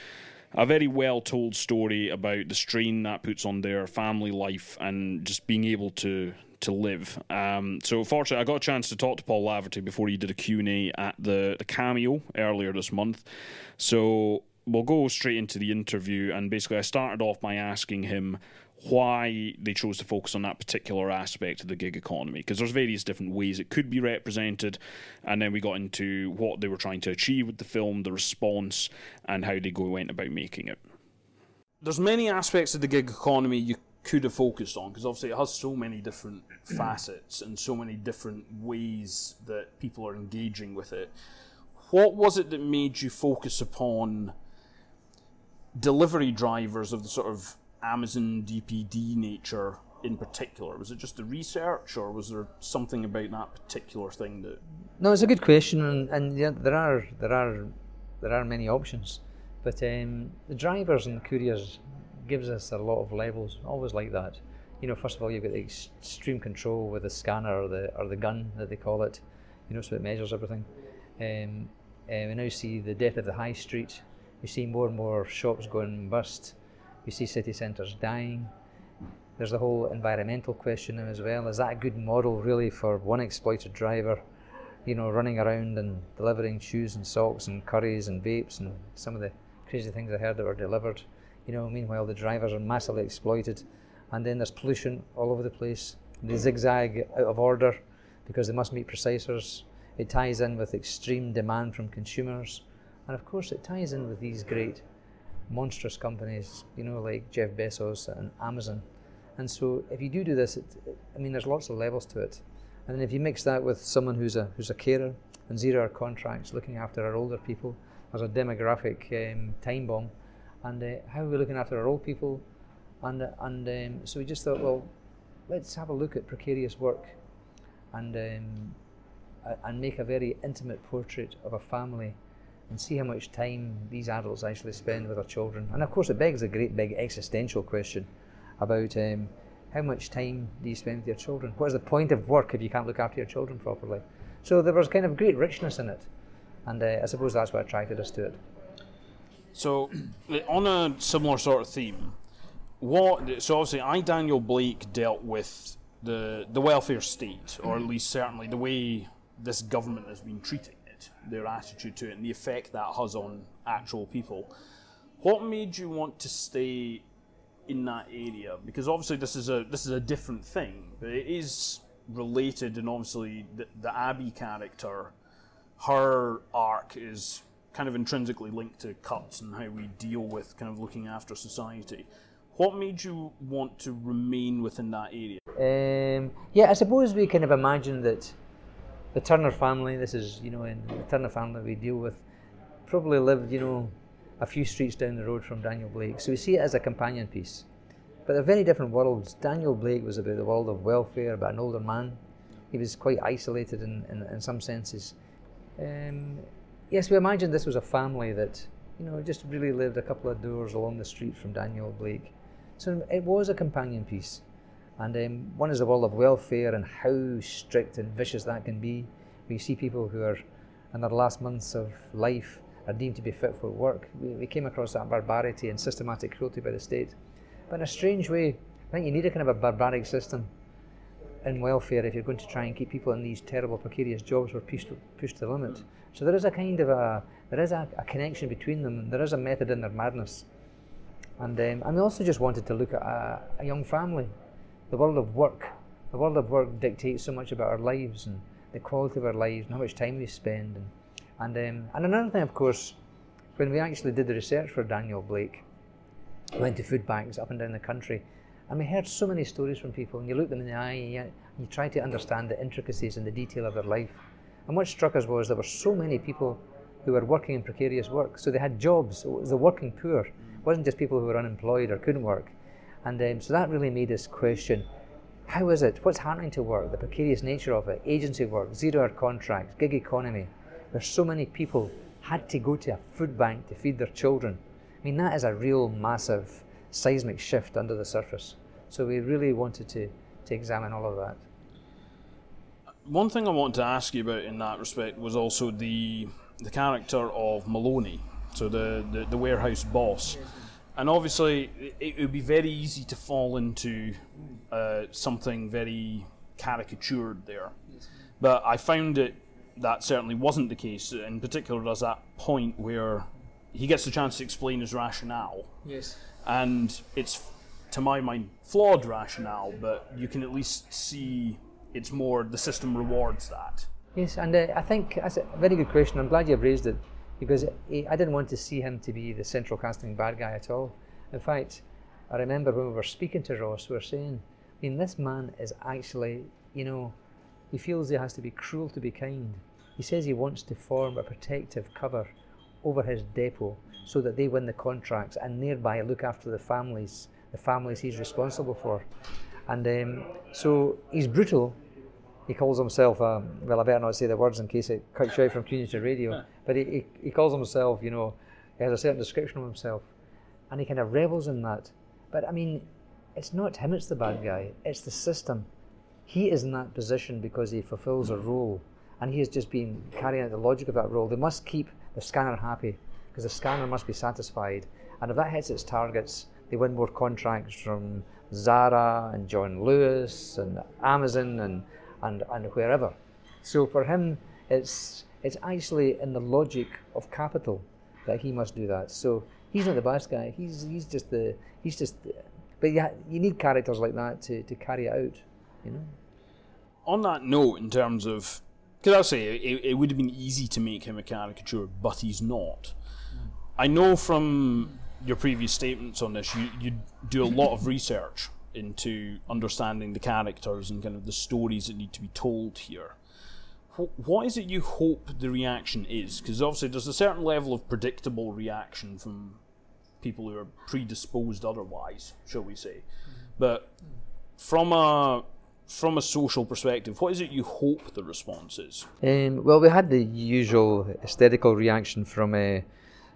a very well told story about the strain that puts on their family life and just being able to to live. Um, so fortunately, I got a chance to talk to Paul Laverty before he did a Q&A at the, the Cameo earlier this month. So we'll go straight into the interview and basically I started off by asking him why they chose to focus on that particular aspect of the gig economy because there's various different ways it could be represented and then we got into what they were trying to achieve with the film the response and how they go went about making it there's many aspects of the gig economy you could have focused on because obviously it has so many different facets and so many different ways that people are engaging with it what was it that made you focus upon delivery drivers of the sort of Amazon DPD nature in particular? Was it just the research, or was there something about that particular thing that? No, it's a good question, and, and yeah, there are there are there are many options, but um, the drivers and the couriers gives us a lot of levels. Always like that. You know, first of all, you've got the extreme control with the scanner or the or the gun that they call it. You know, so it measures everything. Um, and we now see the death of the high street. We see more and more shops going bust. We see city centres dying. There's the whole environmental question now as well. Is that a good model really for one exploited driver, you know, running around and delivering shoes and socks and curries and vapes and some of the crazy things I heard that were delivered. You know, meanwhile the drivers are massively exploited, and then there's pollution all over the place. They zigzag out of order because they must meet precisers. It ties in with extreme demand from consumers, and of course it ties in with these great monstrous companies, you know, like Jeff Bezos and Amazon. And so, if you do do this, it, it, I mean, there's lots of levels to it. And then if you mix that with someone who's a who's a carer and zero-hour contracts, looking after our older people, as a demographic um, time bomb, and uh, how are we looking after our old people? And uh, and um, so we just thought, well, let's have a look at precarious work, and um, and make a very intimate portrait of a family and see how much time these adults actually spend with their children. And of course, it begs a great big existential question about um, how much time do you spend with your children? What is the point of work if you can't look after your children properly? So there was kind of great richness in it, and uh, I suppose that's what attracted us to it. So, on a similar sort of theme, what? So obviously, I Daniel Blake dealt with the the welfare state, or at least certainly the way this government has been treating it, their attitude to it, and the effect that has on actual people. What made you want to stay in that area? Because obviously, this is a this is a different thing, but it is related, and obviously, the, the Abby character, her arc is kind of intrinsically linked to cuts and how we deal with kind of looking after society. What made you want to remain within that area? Um, yeah, I suppose we kind of imagine that the Turner family, this is, you know, in the Turner family we deal with, probably lived, you know, a few streets down the road from Daniel Blake. So we see it as a companion piece. But they're very different worlds. Daniel Blake was about the world of welfare, about an older man. He was quite isolated in, in, in some senses. Um, yes, we imagined this was a family that, you know, just really lived a couple of doors along the street from Daniel Blake. So it was a companion piece. And um, one is the world of welfare and how strict and vicious that can be. We see people who are in their last months of life are deemed to be fit for work. We, we came across that barbarity and systematic cruelty by the state. But in a strange way, I think you need a kind of a barbaric system in welfare if you're going to try and keep people in these terrible precarious jobs are pushed, to the limit. So there is a kind of a there is a, a connection between them. There is a method in their madness. And, um, and we also just wanted to look at a, a, young family. The world of work. The world of work dictates so much about our lives and the quality of our lives and how much time we spend. And, and, um, and another thing, of course, when we actually did the research for Daniel Blake, we went to food banks up and down the country, and we heard so many stories from people, and you look them in the eye and you, you try to understand the intricacies and the detail of their life. And what struck us was there were so many people who were working in precarious work. So they had jobs. It was the working poor. It wasn't just people who were unemployed or couldn't work. And um, so that really made us question how is it? What's happening to work? The precarious nature of it, agency work, zero hour contracts, gig economy, where so many people had to go to a food bank to feed their children. I mean, that is a real massive seismic shift under the surface. So we really wanted to, to examine all of that. One thing I wanted to ask you about in that respect was also the the character of Maloney, so the, the, the warehouse boss. And obviously, it, it, would be very easy to fall into uh, something very caricatured there. But I found it that certainly wasn't the case. In particular, there's that point where he gets the chance to explain his rationale. Yes. And it's, to my mind, flawed rationale, but you can at least see it's more the system rewards that. Yes, and uh, I think that's a very good question. I'm glad you've raised it because I didn't want to see him to be the central casting bad guy at all. In fact, I remember when we were speaking to Ross, we were saying, I mean, this man is actually, you know, he feels he has to be cruel to be kind. He says he wants to form a protective cover over his depot so that they win the contracts and thereby look after the families, the families he's responsible for. And um, so he's brutal, he calls himself, um, well, I better not say the words in case it cuts you out from community radio, but he, he, he calls himself, you know, he has a certain description of himself, and he kind of revels in that. But I mean, it's not him, it's the bad guy, it's the system. He is in that position because he fulfills a role, and he has just been carrying out the logic of that role. They must keep the scanner happy because the scanner must be satisfied, and if that hits its targets, they win more contracts from Zara and John Lewis and Amazon and, and, and wherever. So for him, it's, it's actually in the logic of capital that he must do that. So he's not the best guy. He's, he's just the, he's just, but yeah, you need characters like that to, to carry it out, you know. On that note, in terms of, because I'll say it, it would have been easy to make him a caricature, but he's not. I know from your previous statements on this, you, you do a lot of research into understanding the characters and kind of the stories that need to be told here. What is it you hope the reaction is? Because obviously there's a certain level of predictable reaction from people who are predisposed otherwise, shall we say. Mm-hmm. But from a from a social perspective, what is it you hope the response is? Um, well, we had the usual hysterical reaction from uh,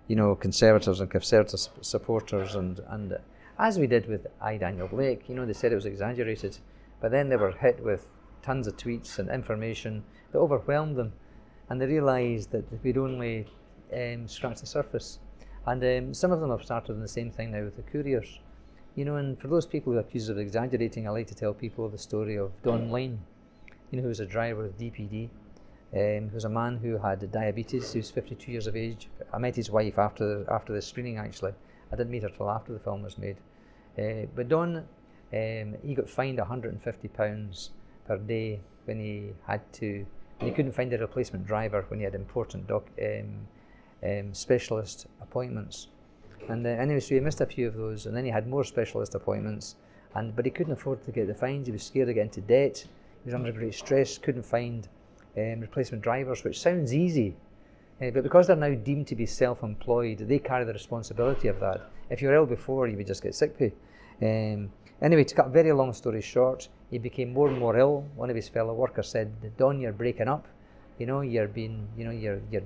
you know, conservatives and conservative supporters, and, and as we did with I. Daniel Blake, you know, they said it was exaggerated, but then they were hit with tons of tweets and information that overwhelmed them, and they realised that we'd only um, scratched the surface. And um, some of them have started on the same thing now with the couriers. You know, and for those people who accuse accused of exaggerating, I like to tell people the story of Don Lane, you know, who was a driver of DPD um, he was a man who had diabetes. He was 52 years of age. I met his wife after after the screening. Actually, I didn't meet her till after the film was made. Uh, but Don, um, he got fined 150 pounds per day when he had to. He couldn't find a replacement driver when he had important doc, um, um specialist appointments. And uh, anyway, so he missed a few of those, and then he had more specialist appointments. And but he couldn't afford to get the fines. He was scared of getting into debt. He was under great stress. Couldn't find um, replacement drivers, which sounds easy, uh, but because they're now deemed to be self employed, they carry the responsibility of that. If you were ill before, you would just get sick pay. Um, anyway, to cut a very long story short, he became more and more ill. One of his fellow workers said, Don, you're breaking up. You know, you're being, you know, you're, you're,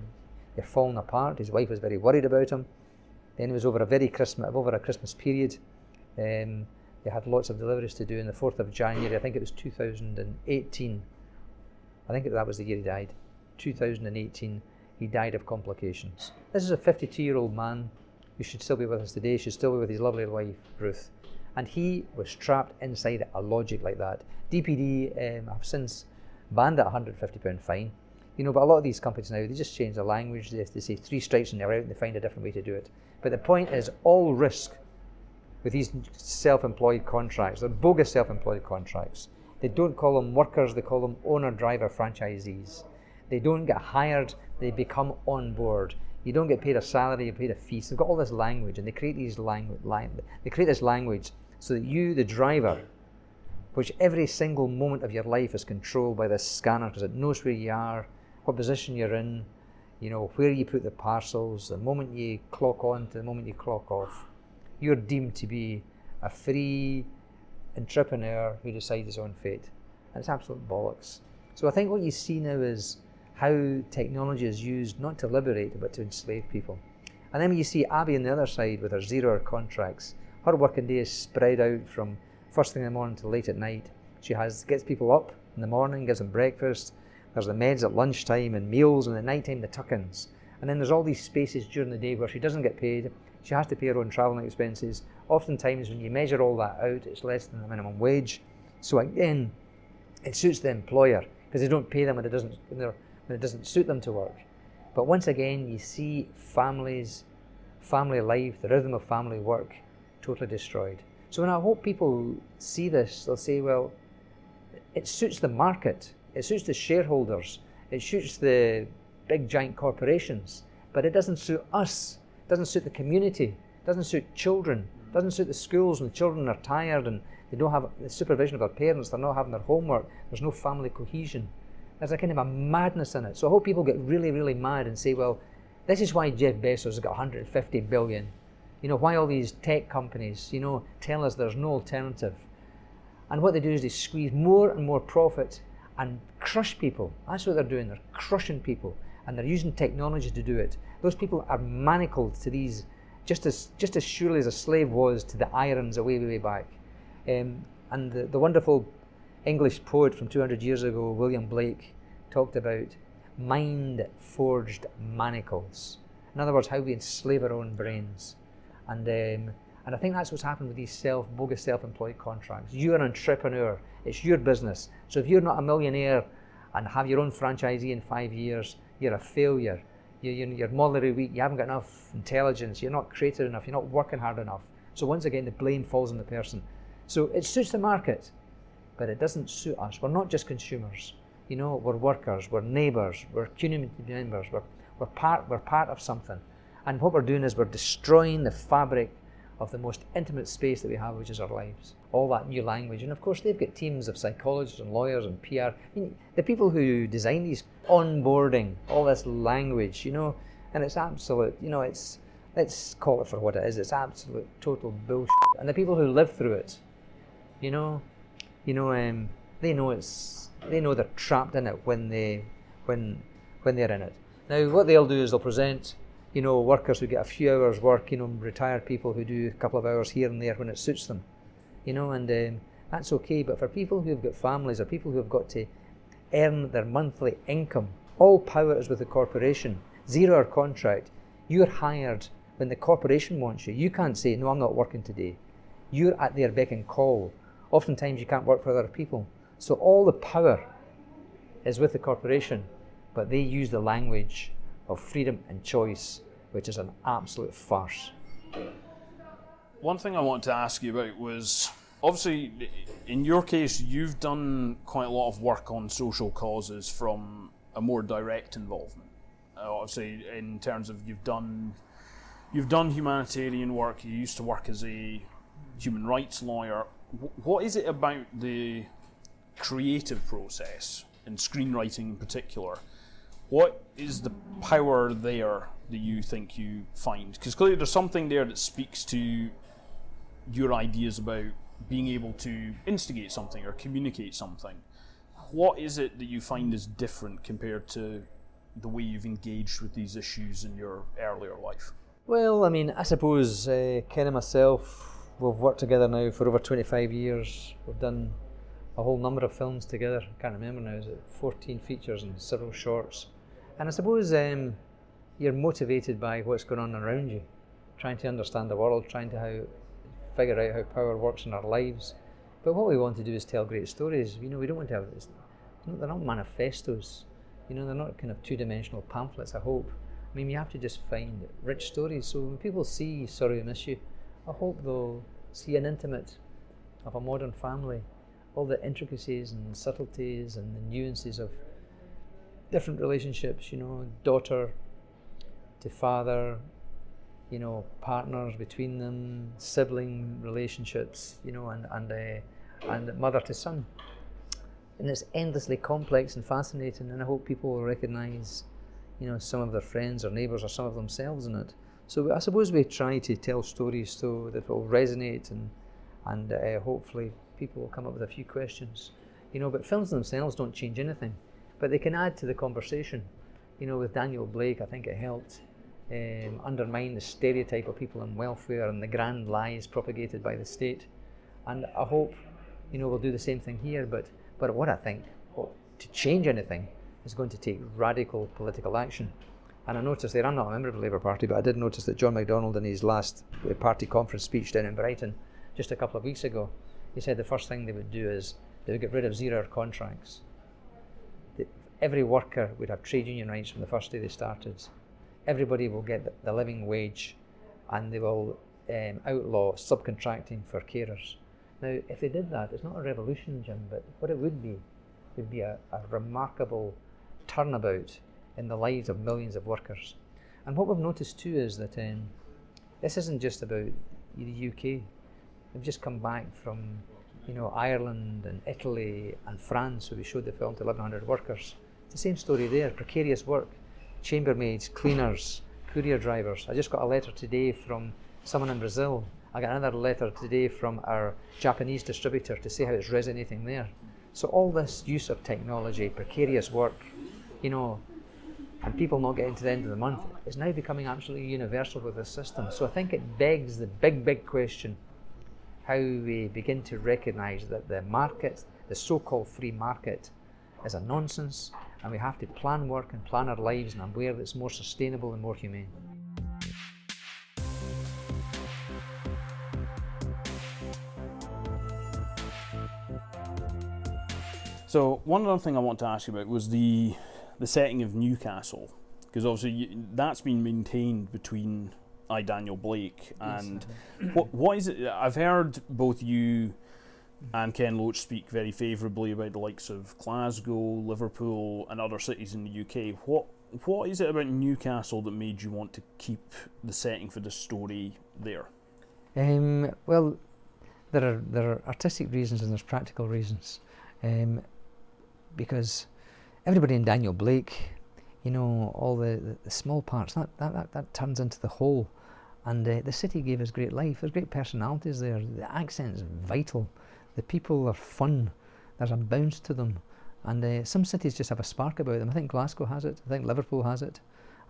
you're falling apart. His wife was very worried about him. Then it was over a very Christmas, over a Christmas period. Um, they had lots of deliveries to do. On the 4th of January, I think it was 2018, I think that was the year he died. 2018, he died of complications. This is a 52 year old man who should still be with us today, should still be with his lovely wife, Ruth. And he was trapped inside a logic like that. DPD um, have since banned that £150 fine. You know, but a lot of these companies now, they just change the language. They, they say three strikes and they're out and they find a different way to do it. But the point is, all risk with these self employed contracts, they're bogus self employed contracts. They don't call them workers, they call them owner driver franchisees. They don't get hired, they become on board. You don't get paid a salary, you're paid a fee. So they've got all this language and they create these language they create this language so that you, the driver, which every single moment of your life is controlled by this scanner because it knows where you are, what position you're in, you know, where you put the parcels, the moment you clock on to the moment you clock off. You're deemed to be a free entrepreneur who decides his own fate. And it's absolute bollocks. So I think what you see now is how technology is used not to liberate but to enslave people. And then when you see Abby on the other side with her zero hour contracts, her working day is spread out from first thing in the morning to late at night. She has gets people up in the morning, gives them breakfast, there's the meds at lunchtime and meals, and at night time the tuck-ins. And then there's all these spaces during the day where she doesn't get paid, she has to pay her own travelling expenses. Oftentimes, when you measure all that out, it's less than the minimum wage. So again, it suits the employer because they don't pay them when it doesn't when, when it doesn't suit them to work. But once again, you see families, family life, the rhythm of family work, totally destroyed. So when I hope people see this, they'll say, well, it suits the market, it suits the shareholders, it suits the big giant corporations, but it doesn't suit us it doesn't suit the community, it doesn't suit children, it doesn't suit the schools when the children are tired and they don't have the supervision of their parents, they're not having their homework, there's no family cohesion. There's a kind of a madness in it. So I hope people get really, really mad and say, well, this is why Jeff Bezos has got 150 billion. You know, why all these tech companies, you know, tell us there's no alternative. And what they do is they squeeze more and more profit and crush people. That's what they're doing. They're crushing people and they're using technology to do it. Those people are manacled to these just as just as surely as a slave was to the irons away way, way back. Um, and the, the wonderful English poet from 200 years ago, William Blake, talked about mind forged manacles. In other words, how we enslave our own brains. And um, And I think that's what's happened with these self bogus self-employed contracts. You're an entrepreneur. It's your business. So if you're not a millionaire and have your own franchisee in five years, you're a failure. You, you, you're morally weak. You haven't got enough intelligence. You're not creative enough. You're not working hard enough. So once again, the blame falls on the person. So it suits the market, but it doesn't suit us. We're not just consumers. You know, we're workers. We're neighbours. We're community members. We're, we're part. We're part of something. And what we're doing is we're destroying the fabric of the most intimate space that we have, which is our lives. All that new language. And of course, they've got teams of psychologists and lawyers and PR. I mean, the people who design these onboarding, all this language, you know, and it's absolute, you know, it's, let's call it for what it is, it's absolute total bullshit. And the people who live through it, you know, you know, um, they know it's, they know they're trapped in it when they, when, when they're in it. Now, what they'll do is they'll present you know, workers who get a few hours work, you know, retired people who do a couple of hours here and there when it suits them, you know, and um, that's okay. But for people who have got families or people who have got to earn their monthly income, all power is with the corporation. Zero hour contract. You're hired when the corporation wants you. You can't say, no, I'm not working today. You're at their beck and call. Oftentimes you can't work for other people. So all the power is with the corporation, but they use the language of freedom and choice which is an absolute farce. One thing I wanted to ask you about was obviously, in your case, you've done quite a lot of work on social causes from a more direct involvement. Uh, obviously, in terms of you've done you've done humanitarian work. You used to work as a human rights lawyer. what is it about the creative process in screenwriting in particular? What is the power there that you think you find? Because clearly there's something there that speaks to your ideas about being able to instigate something or communicate something. What is it that you find is different compared to the way you've engaged with these issues in your earlier life? Well, I mean, I suppose uh, Ken and myself, we've worked together now for over 25 years. We've done a whole number of films together. I can't remember now, is it 14 features and several shorts? And I suppose um, you're motivated by what's going on around you, trying to understand the world, trying to how, figure out how power works in our lives. But what we want to do is tell great stories. You know, we don't want to have this. They're not manifestos. You know, they're not kind of two-dimensional pamphlets. I hope. I mean, you have to just find rich stories. So when people see "Sorry I Miss You," I hope they'll see an intimate of a modern family, all the intricacies and subtleties and the nuances of different relationships. You know, daughter to father, you know, partners between them, sibling relationships, you know, and and uh, and mother to son. And it's endlessly complex and fascinating, and I hope people will recognise, you know, some of their friends or neighbours or some of themselves in it. So I suppose we try to tell stories so that will resonate and and uh, hopefully people will come up with a few questions, you know. But films themselves don't change anything, but they can add to the conversation. You know, with Daniel Blake, I think it helped um, undermine the stereotype of people in welfare and the grand lies propagated by the state. And I hope, you know, we'll do the same thing here. But, but what I think, well, to change anything is going to take radical political action. And I noticed there, I'm not a member of the Labour Party, but I did notice that John McDonnell, in his last uh, party conference speech down in Brighton just a couple of weeks ago, he said the first thing they would do is they would get rid of zero contracts. Every worker would have trade union rights from the first day they started everybody will get the living wage and they will um, outlaw subcontracting for carers. Now, if they did that, it's not a revolution, Jim, but what it would be would be a, a remarkable turnabout in the lives of millions of workers. And what we've noticed too is that um, this isn't just about the UK. We've just come back from, you know, Ireland and Italy and France, where we showed the film to 1,100 workers. The same story there: precarious work, chambermaids, cleaners, courier drivers. I just got a letter today from someone in Brazil. I got another letter today from our Japanese distributor to see how it's resonating there. So all this use of technology, precarious work, you know, and people not getting to the end of the month is now becoming absolutely universal with this system. So I think it begs the big, big question how we begin to recognize that the market, the so called free market, is a nonsense and we have to plan work and plan our lives in a way that's more sustainable and more humane. So one other thing I want to ask you about was the the setting of Newcastle, because obviously you, that's been maintained between I Daniel Blake and yes, what what is it? I've heard both you and Ken Loach speak very favourably about the likes of Glasgow, Liverpool, and other cities in the UK. What what is it about Newcastle that made you want to keep the setting for the story there? Um, well, there are there are artistic reasons and there's practical reasons, um, because everybody in Daniel Blake, you know, all the, the, the small parts that, that, that, that turns into the whole, and uh, the city gave us great life. There's great personalities there. The accent's vital. The people are fun. There's a bounce to them, and uh, some cities just have a spark about them. I think Glasgow has it. I think Liverpool has it.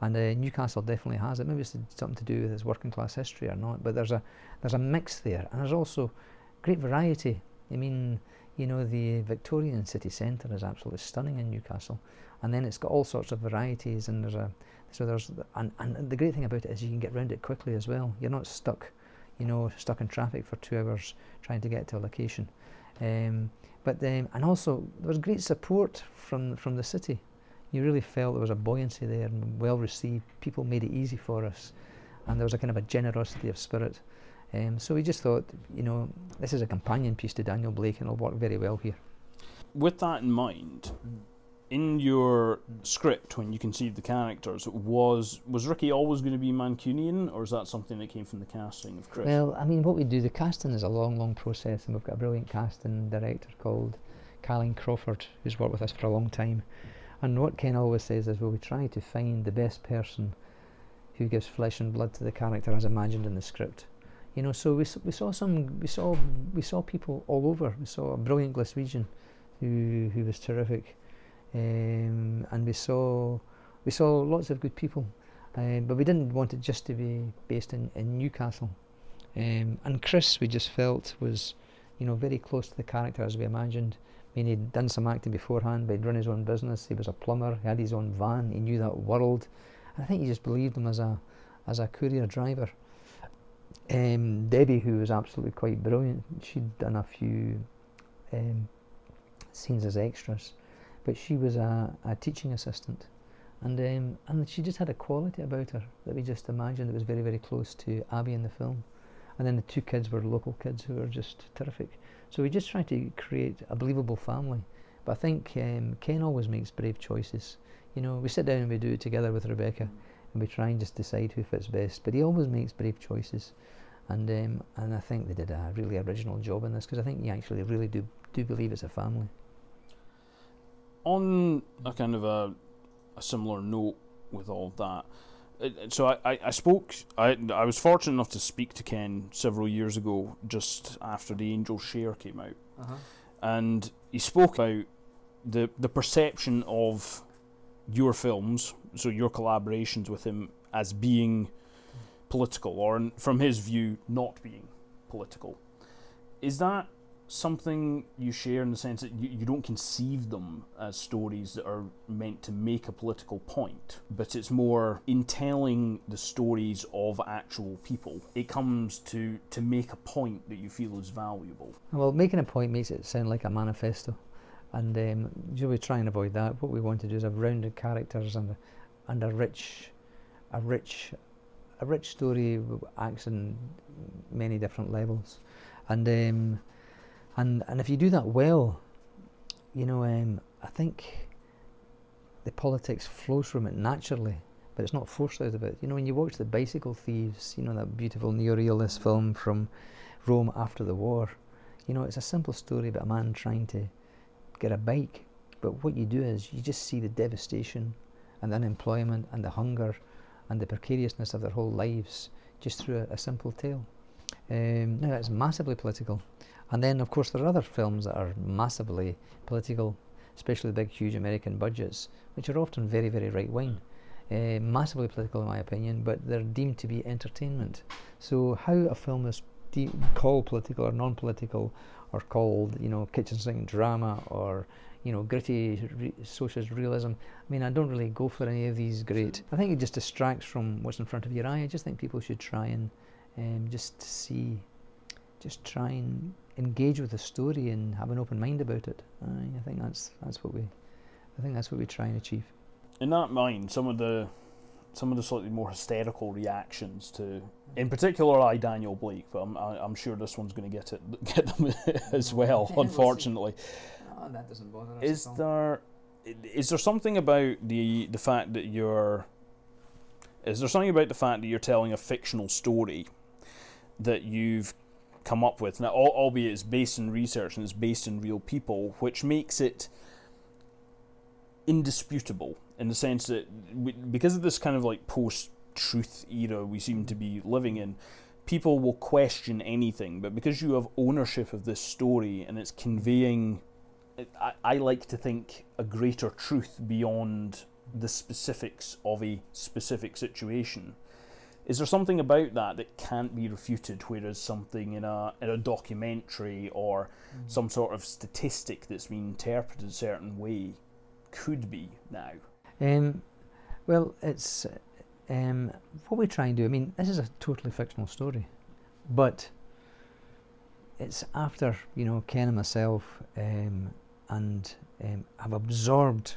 And uh, Newcastle definitely has it. Maybe it's something to do with its working class history or not. But there's a there's a mix there, and there's also great variety. I mean, you know, the Victorian city centre is absolutely stunning in Newcastle, and then it's got all sorts of varieties. And there's a so there's and, and the great thing about it is you can get around it quickly as well. You're not stuck, you know, stuck in traffic for two hours trying to get to a location. Um, but um, and also there was great support from from the city you really felt there was a buoyancy there and well received. People made it easy for us, and there was a kind of a generosity of spirit. Um, so we just thought, you know, this is a companion piece to Daniel Blake, and it'll work very well here. With that in mind, in your script when you conceived the characters, was was Ricky always going to be Mancunian, or is that something that came from the casting of Chris? Well, I mean, what we do, the casting is a long, long process, and we've got a brilliant casting director called Kahleen Crawford, who's worked with us for a long time. And what Ken always says is, well, we try to find the best person who gives flesh and blood to the character as imagined in the script. You know, so we, we saw some, we saw, we saw people all over. We saw a brilliant Glaswegian who, who was terrific. Um, and we saw, we saw lots of good people. Um, but we didn't want it just to be based in, in Newcastle. Um, and Chris, we just felt was, you know, very close to the character as we imagined. I mean, he'd done some acting beforehand, but he'd run his own business. He was a plumber. He had his own van. He knew that world. And I think he just believed him as a as a courier driver. Um, Debbie, who was absolutely quite brilliant, she'd done a few um, scenes as extras, but she was a, a teaching assistant, and um, and she just had a quality about her that we just imagined that was very very close to Abby in the film, and then the two kids were local kids who were just terrific. So we just tried to create a believable family. But I think um, Ken always makes brave choices. You know, we sit down and we do it together with Rebecca, and we try and just decide who fits best. But he always makes brave choices, and um, and I think they did a really original job in this because I think you actually really do do believe it's a family. On a kind of a, a similar note with all that, so I, I, I spoke I I was fortunate enough to speak to Ken several years ago just after the Angel Share came out, uh-huh. and he spoke about the the perception of your films, so your collaborations with him as being political, or from his view, not being political. Is that something you share in the sense that you, you don't conceive them as stories that are meant to make a political point, but it's more in telling the stories of actual people. It comes to, to make a point that you feel is valuable. Well, making a point makes it sound like a manifesto. And um, we try and avoid that. What we want to do is have rounded characters and, and a rich, a rich, a rich story acts in many different levels. And um, and and if you do that well, you know, um, I think the politics flows from it naturally, but it's not forced out of it. You know, when you watch the Bicycle Thieves, you know that beautiful neo-realist film from Rome after the war, you know, it's a simple story about a man trying to get a bike, but what you do is you just see the devastation and the unemployment and the hunger and the precariousness of their whole lives just through a, a simple tale. Um, now that's massively political, and then, of course, there are other films that are massively political, especially big, huge American budgets, which are often very, very right wing. Uh, massively political, in my opinion, but they're deemed to be entertainment. So, how a film is de- called political or non political, or called, you know, kitchen sink drama, or you know, gritty re- socialist realism. I mean, I don't really go for any of these great. I think it just distracts from what's in front of your eye. I just think people should try and um, just see just try and engage with the story and have an open mind about it. I think that's that's what we, I think that's what we try and achieve. In that mind, some of the some of the slightly more hysterical reactions to, in particular, I Daniel Blake, but I'm, I'm sure this one's going to get it get them as well. unfortunately, oh, that doesn't bother us. Is there is there something about the the fact that you're is there something about the fact that you're telling a fictional story that you've come up with now, albeit it's based in research and it's based in real people, which makes it indisputable in the sense that we, because of this kind of like post-truth era we seem to be living in, people will question anything. But because you have ownership of this story and it's conveying, I, I like to think a greater truth beyond the specifics of a specific situation. Is there something about that that can't be refuted, whereas something in a in a documentary or mm. some sort of statistic that's been interpreted a certain way could be now? Um, well, it's um, what we try and do. I mean, this is a totally fictional story, but it's after you know Ken and myself um, and um, have absorbed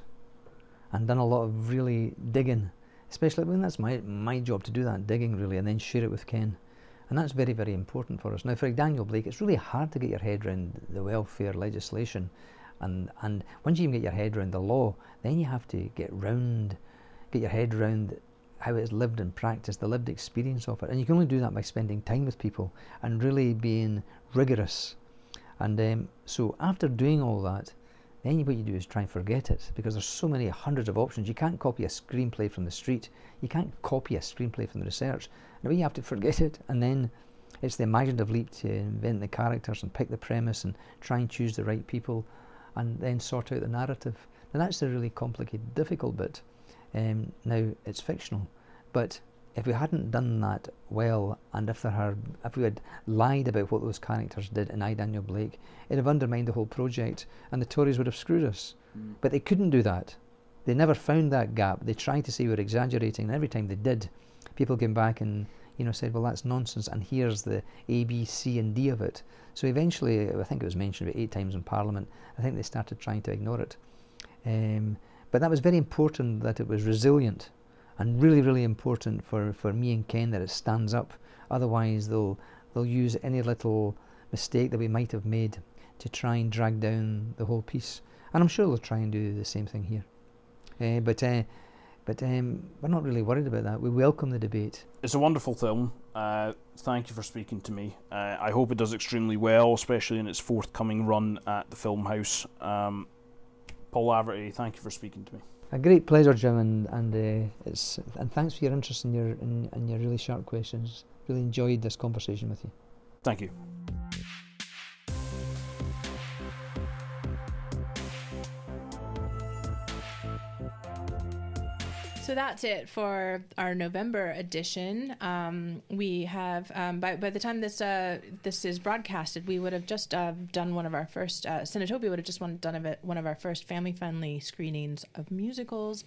and done a lot of really digging, especially when that's my my job to do that digging really, and then share it with Ken. And that's very, very important for us. Now, for Daniel Blake, it's really hard to get your head around the welfare legislation and and once you even get your head around the law, then you have to get round, get your head around how it's lived and practiced, the lived experience of it, and you can only do that by spending time with people and really being rigorous. And um, so after doing all that, then what you do is try and forget it because there's so many hundreds of options. You can't copy a screenplay from the street. You can't copy a screenplay from the research. Now you have to forget it, and then it's the imaginative leap to invent the characters and pick the premise and try and choose the right people and then sort out the narrative. Now that's the really complicated, difficult bit. Um, now it's fictional, but if we hadn't done that well, and if there had, if we had lied about what those characters did in I Daniel Blake, it'd have undermined the whole project, and the Tories would have screwed us. Mm. But they couldn't do that. They never found that gap. They tried to say we were exaggerating, and every time they did, people came back and you know said, "Well, that's nonsense," and here's the A, B, C, and D of it. So eventually, I think it was mentioned about eight times in Parliament, I think they started trying to ignore it. Um, but that was very important that it was resilient and really, really important for, for me and Ken that it stands up. Otherwise, they'll, they'll use any little mistake that we might have made to try and drag down the whole piece. And I'm sure they'll try and do the same thing here. Uh, but uh, but um, we're not really worried about that. We welcome the debate. It's a wonderful film. Uh, thank you for speaking to me. Uh, I hope it does extremely well, especially in its forthcoming run at the Filmhouse. Um, Paul Laverty, thank you for speaking to me. A great pleasure, Jim, and and uh, it's and thanks for your interest in your in your really sharp questions. Really enjoyed this conversation with you. Thank you. So that's it for our November edition. Um, we have um, by by the time this uh, this is broadcasted, we would have just uh, done one of our first uh, Cinetopia would have just one, done one of our first family friendly screenings of musicals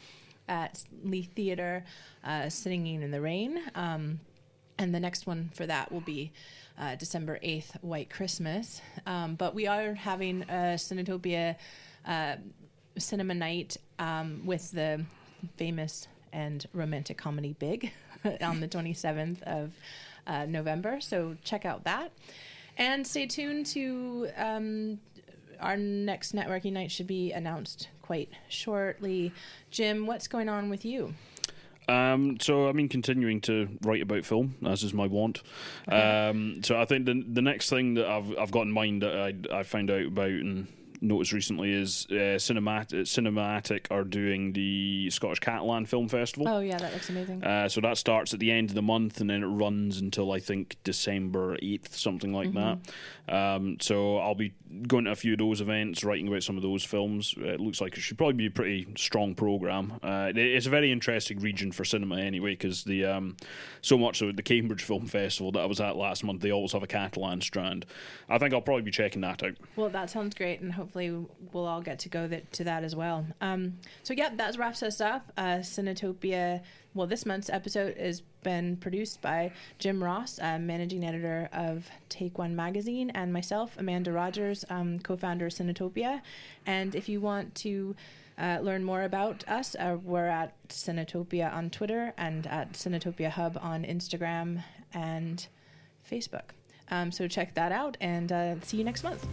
at Leith Theater, uh, Singing in the Rain, um, and the next one for that will be. Uh, December 8th, White Christmas. Um, but we are having a Cinetopia uh, cinema night um, with the famous and romantic comedy Big on the 27th of uh, November. So check out that. And stay tuned to um, our next networking night, should be announced quite shortly. Jim, what's going on with you? Um, so I mean, continuing to write about film, as is my want. Um, so I think the the next thing that I've I've got in mind that I I found out about and noticed recently is uh, Cinemaattic, Cinemaattic are doing the Scottish Catalan Film Festival. Oh yeah, that looks amazing. Uh, so that starts at the end of the month and then it runs until I think December eighth, something like mm-hmm. that. Um, so I'll be going to a few of those events, writing about some of those films. It looks like it should probably be a pretty strong program. Uh, it's a very interesting region for cinema anyway, because the um, so much of the Cambridge Film Festival that I was at last month, they always have a Catalan strand. I think I'll probably be checking that out. Well, that sounds great, and hope hopefully we'll all get to go that, to that as well. Um, so yeah, that wraps us up. Uh, Cinetopia. Well, this month's episode has been produced by Jim Ross, uh, managing editor of Take One magazine, and myself, Amanda Rogers, um, co-founder of Cinetopia. And if you want to uh, learn more about us, uh, we're at Cinetopia on Twitter and at Cinetopia Hub on Instagram and Facebook. Um, so check that out and uh, see you next month.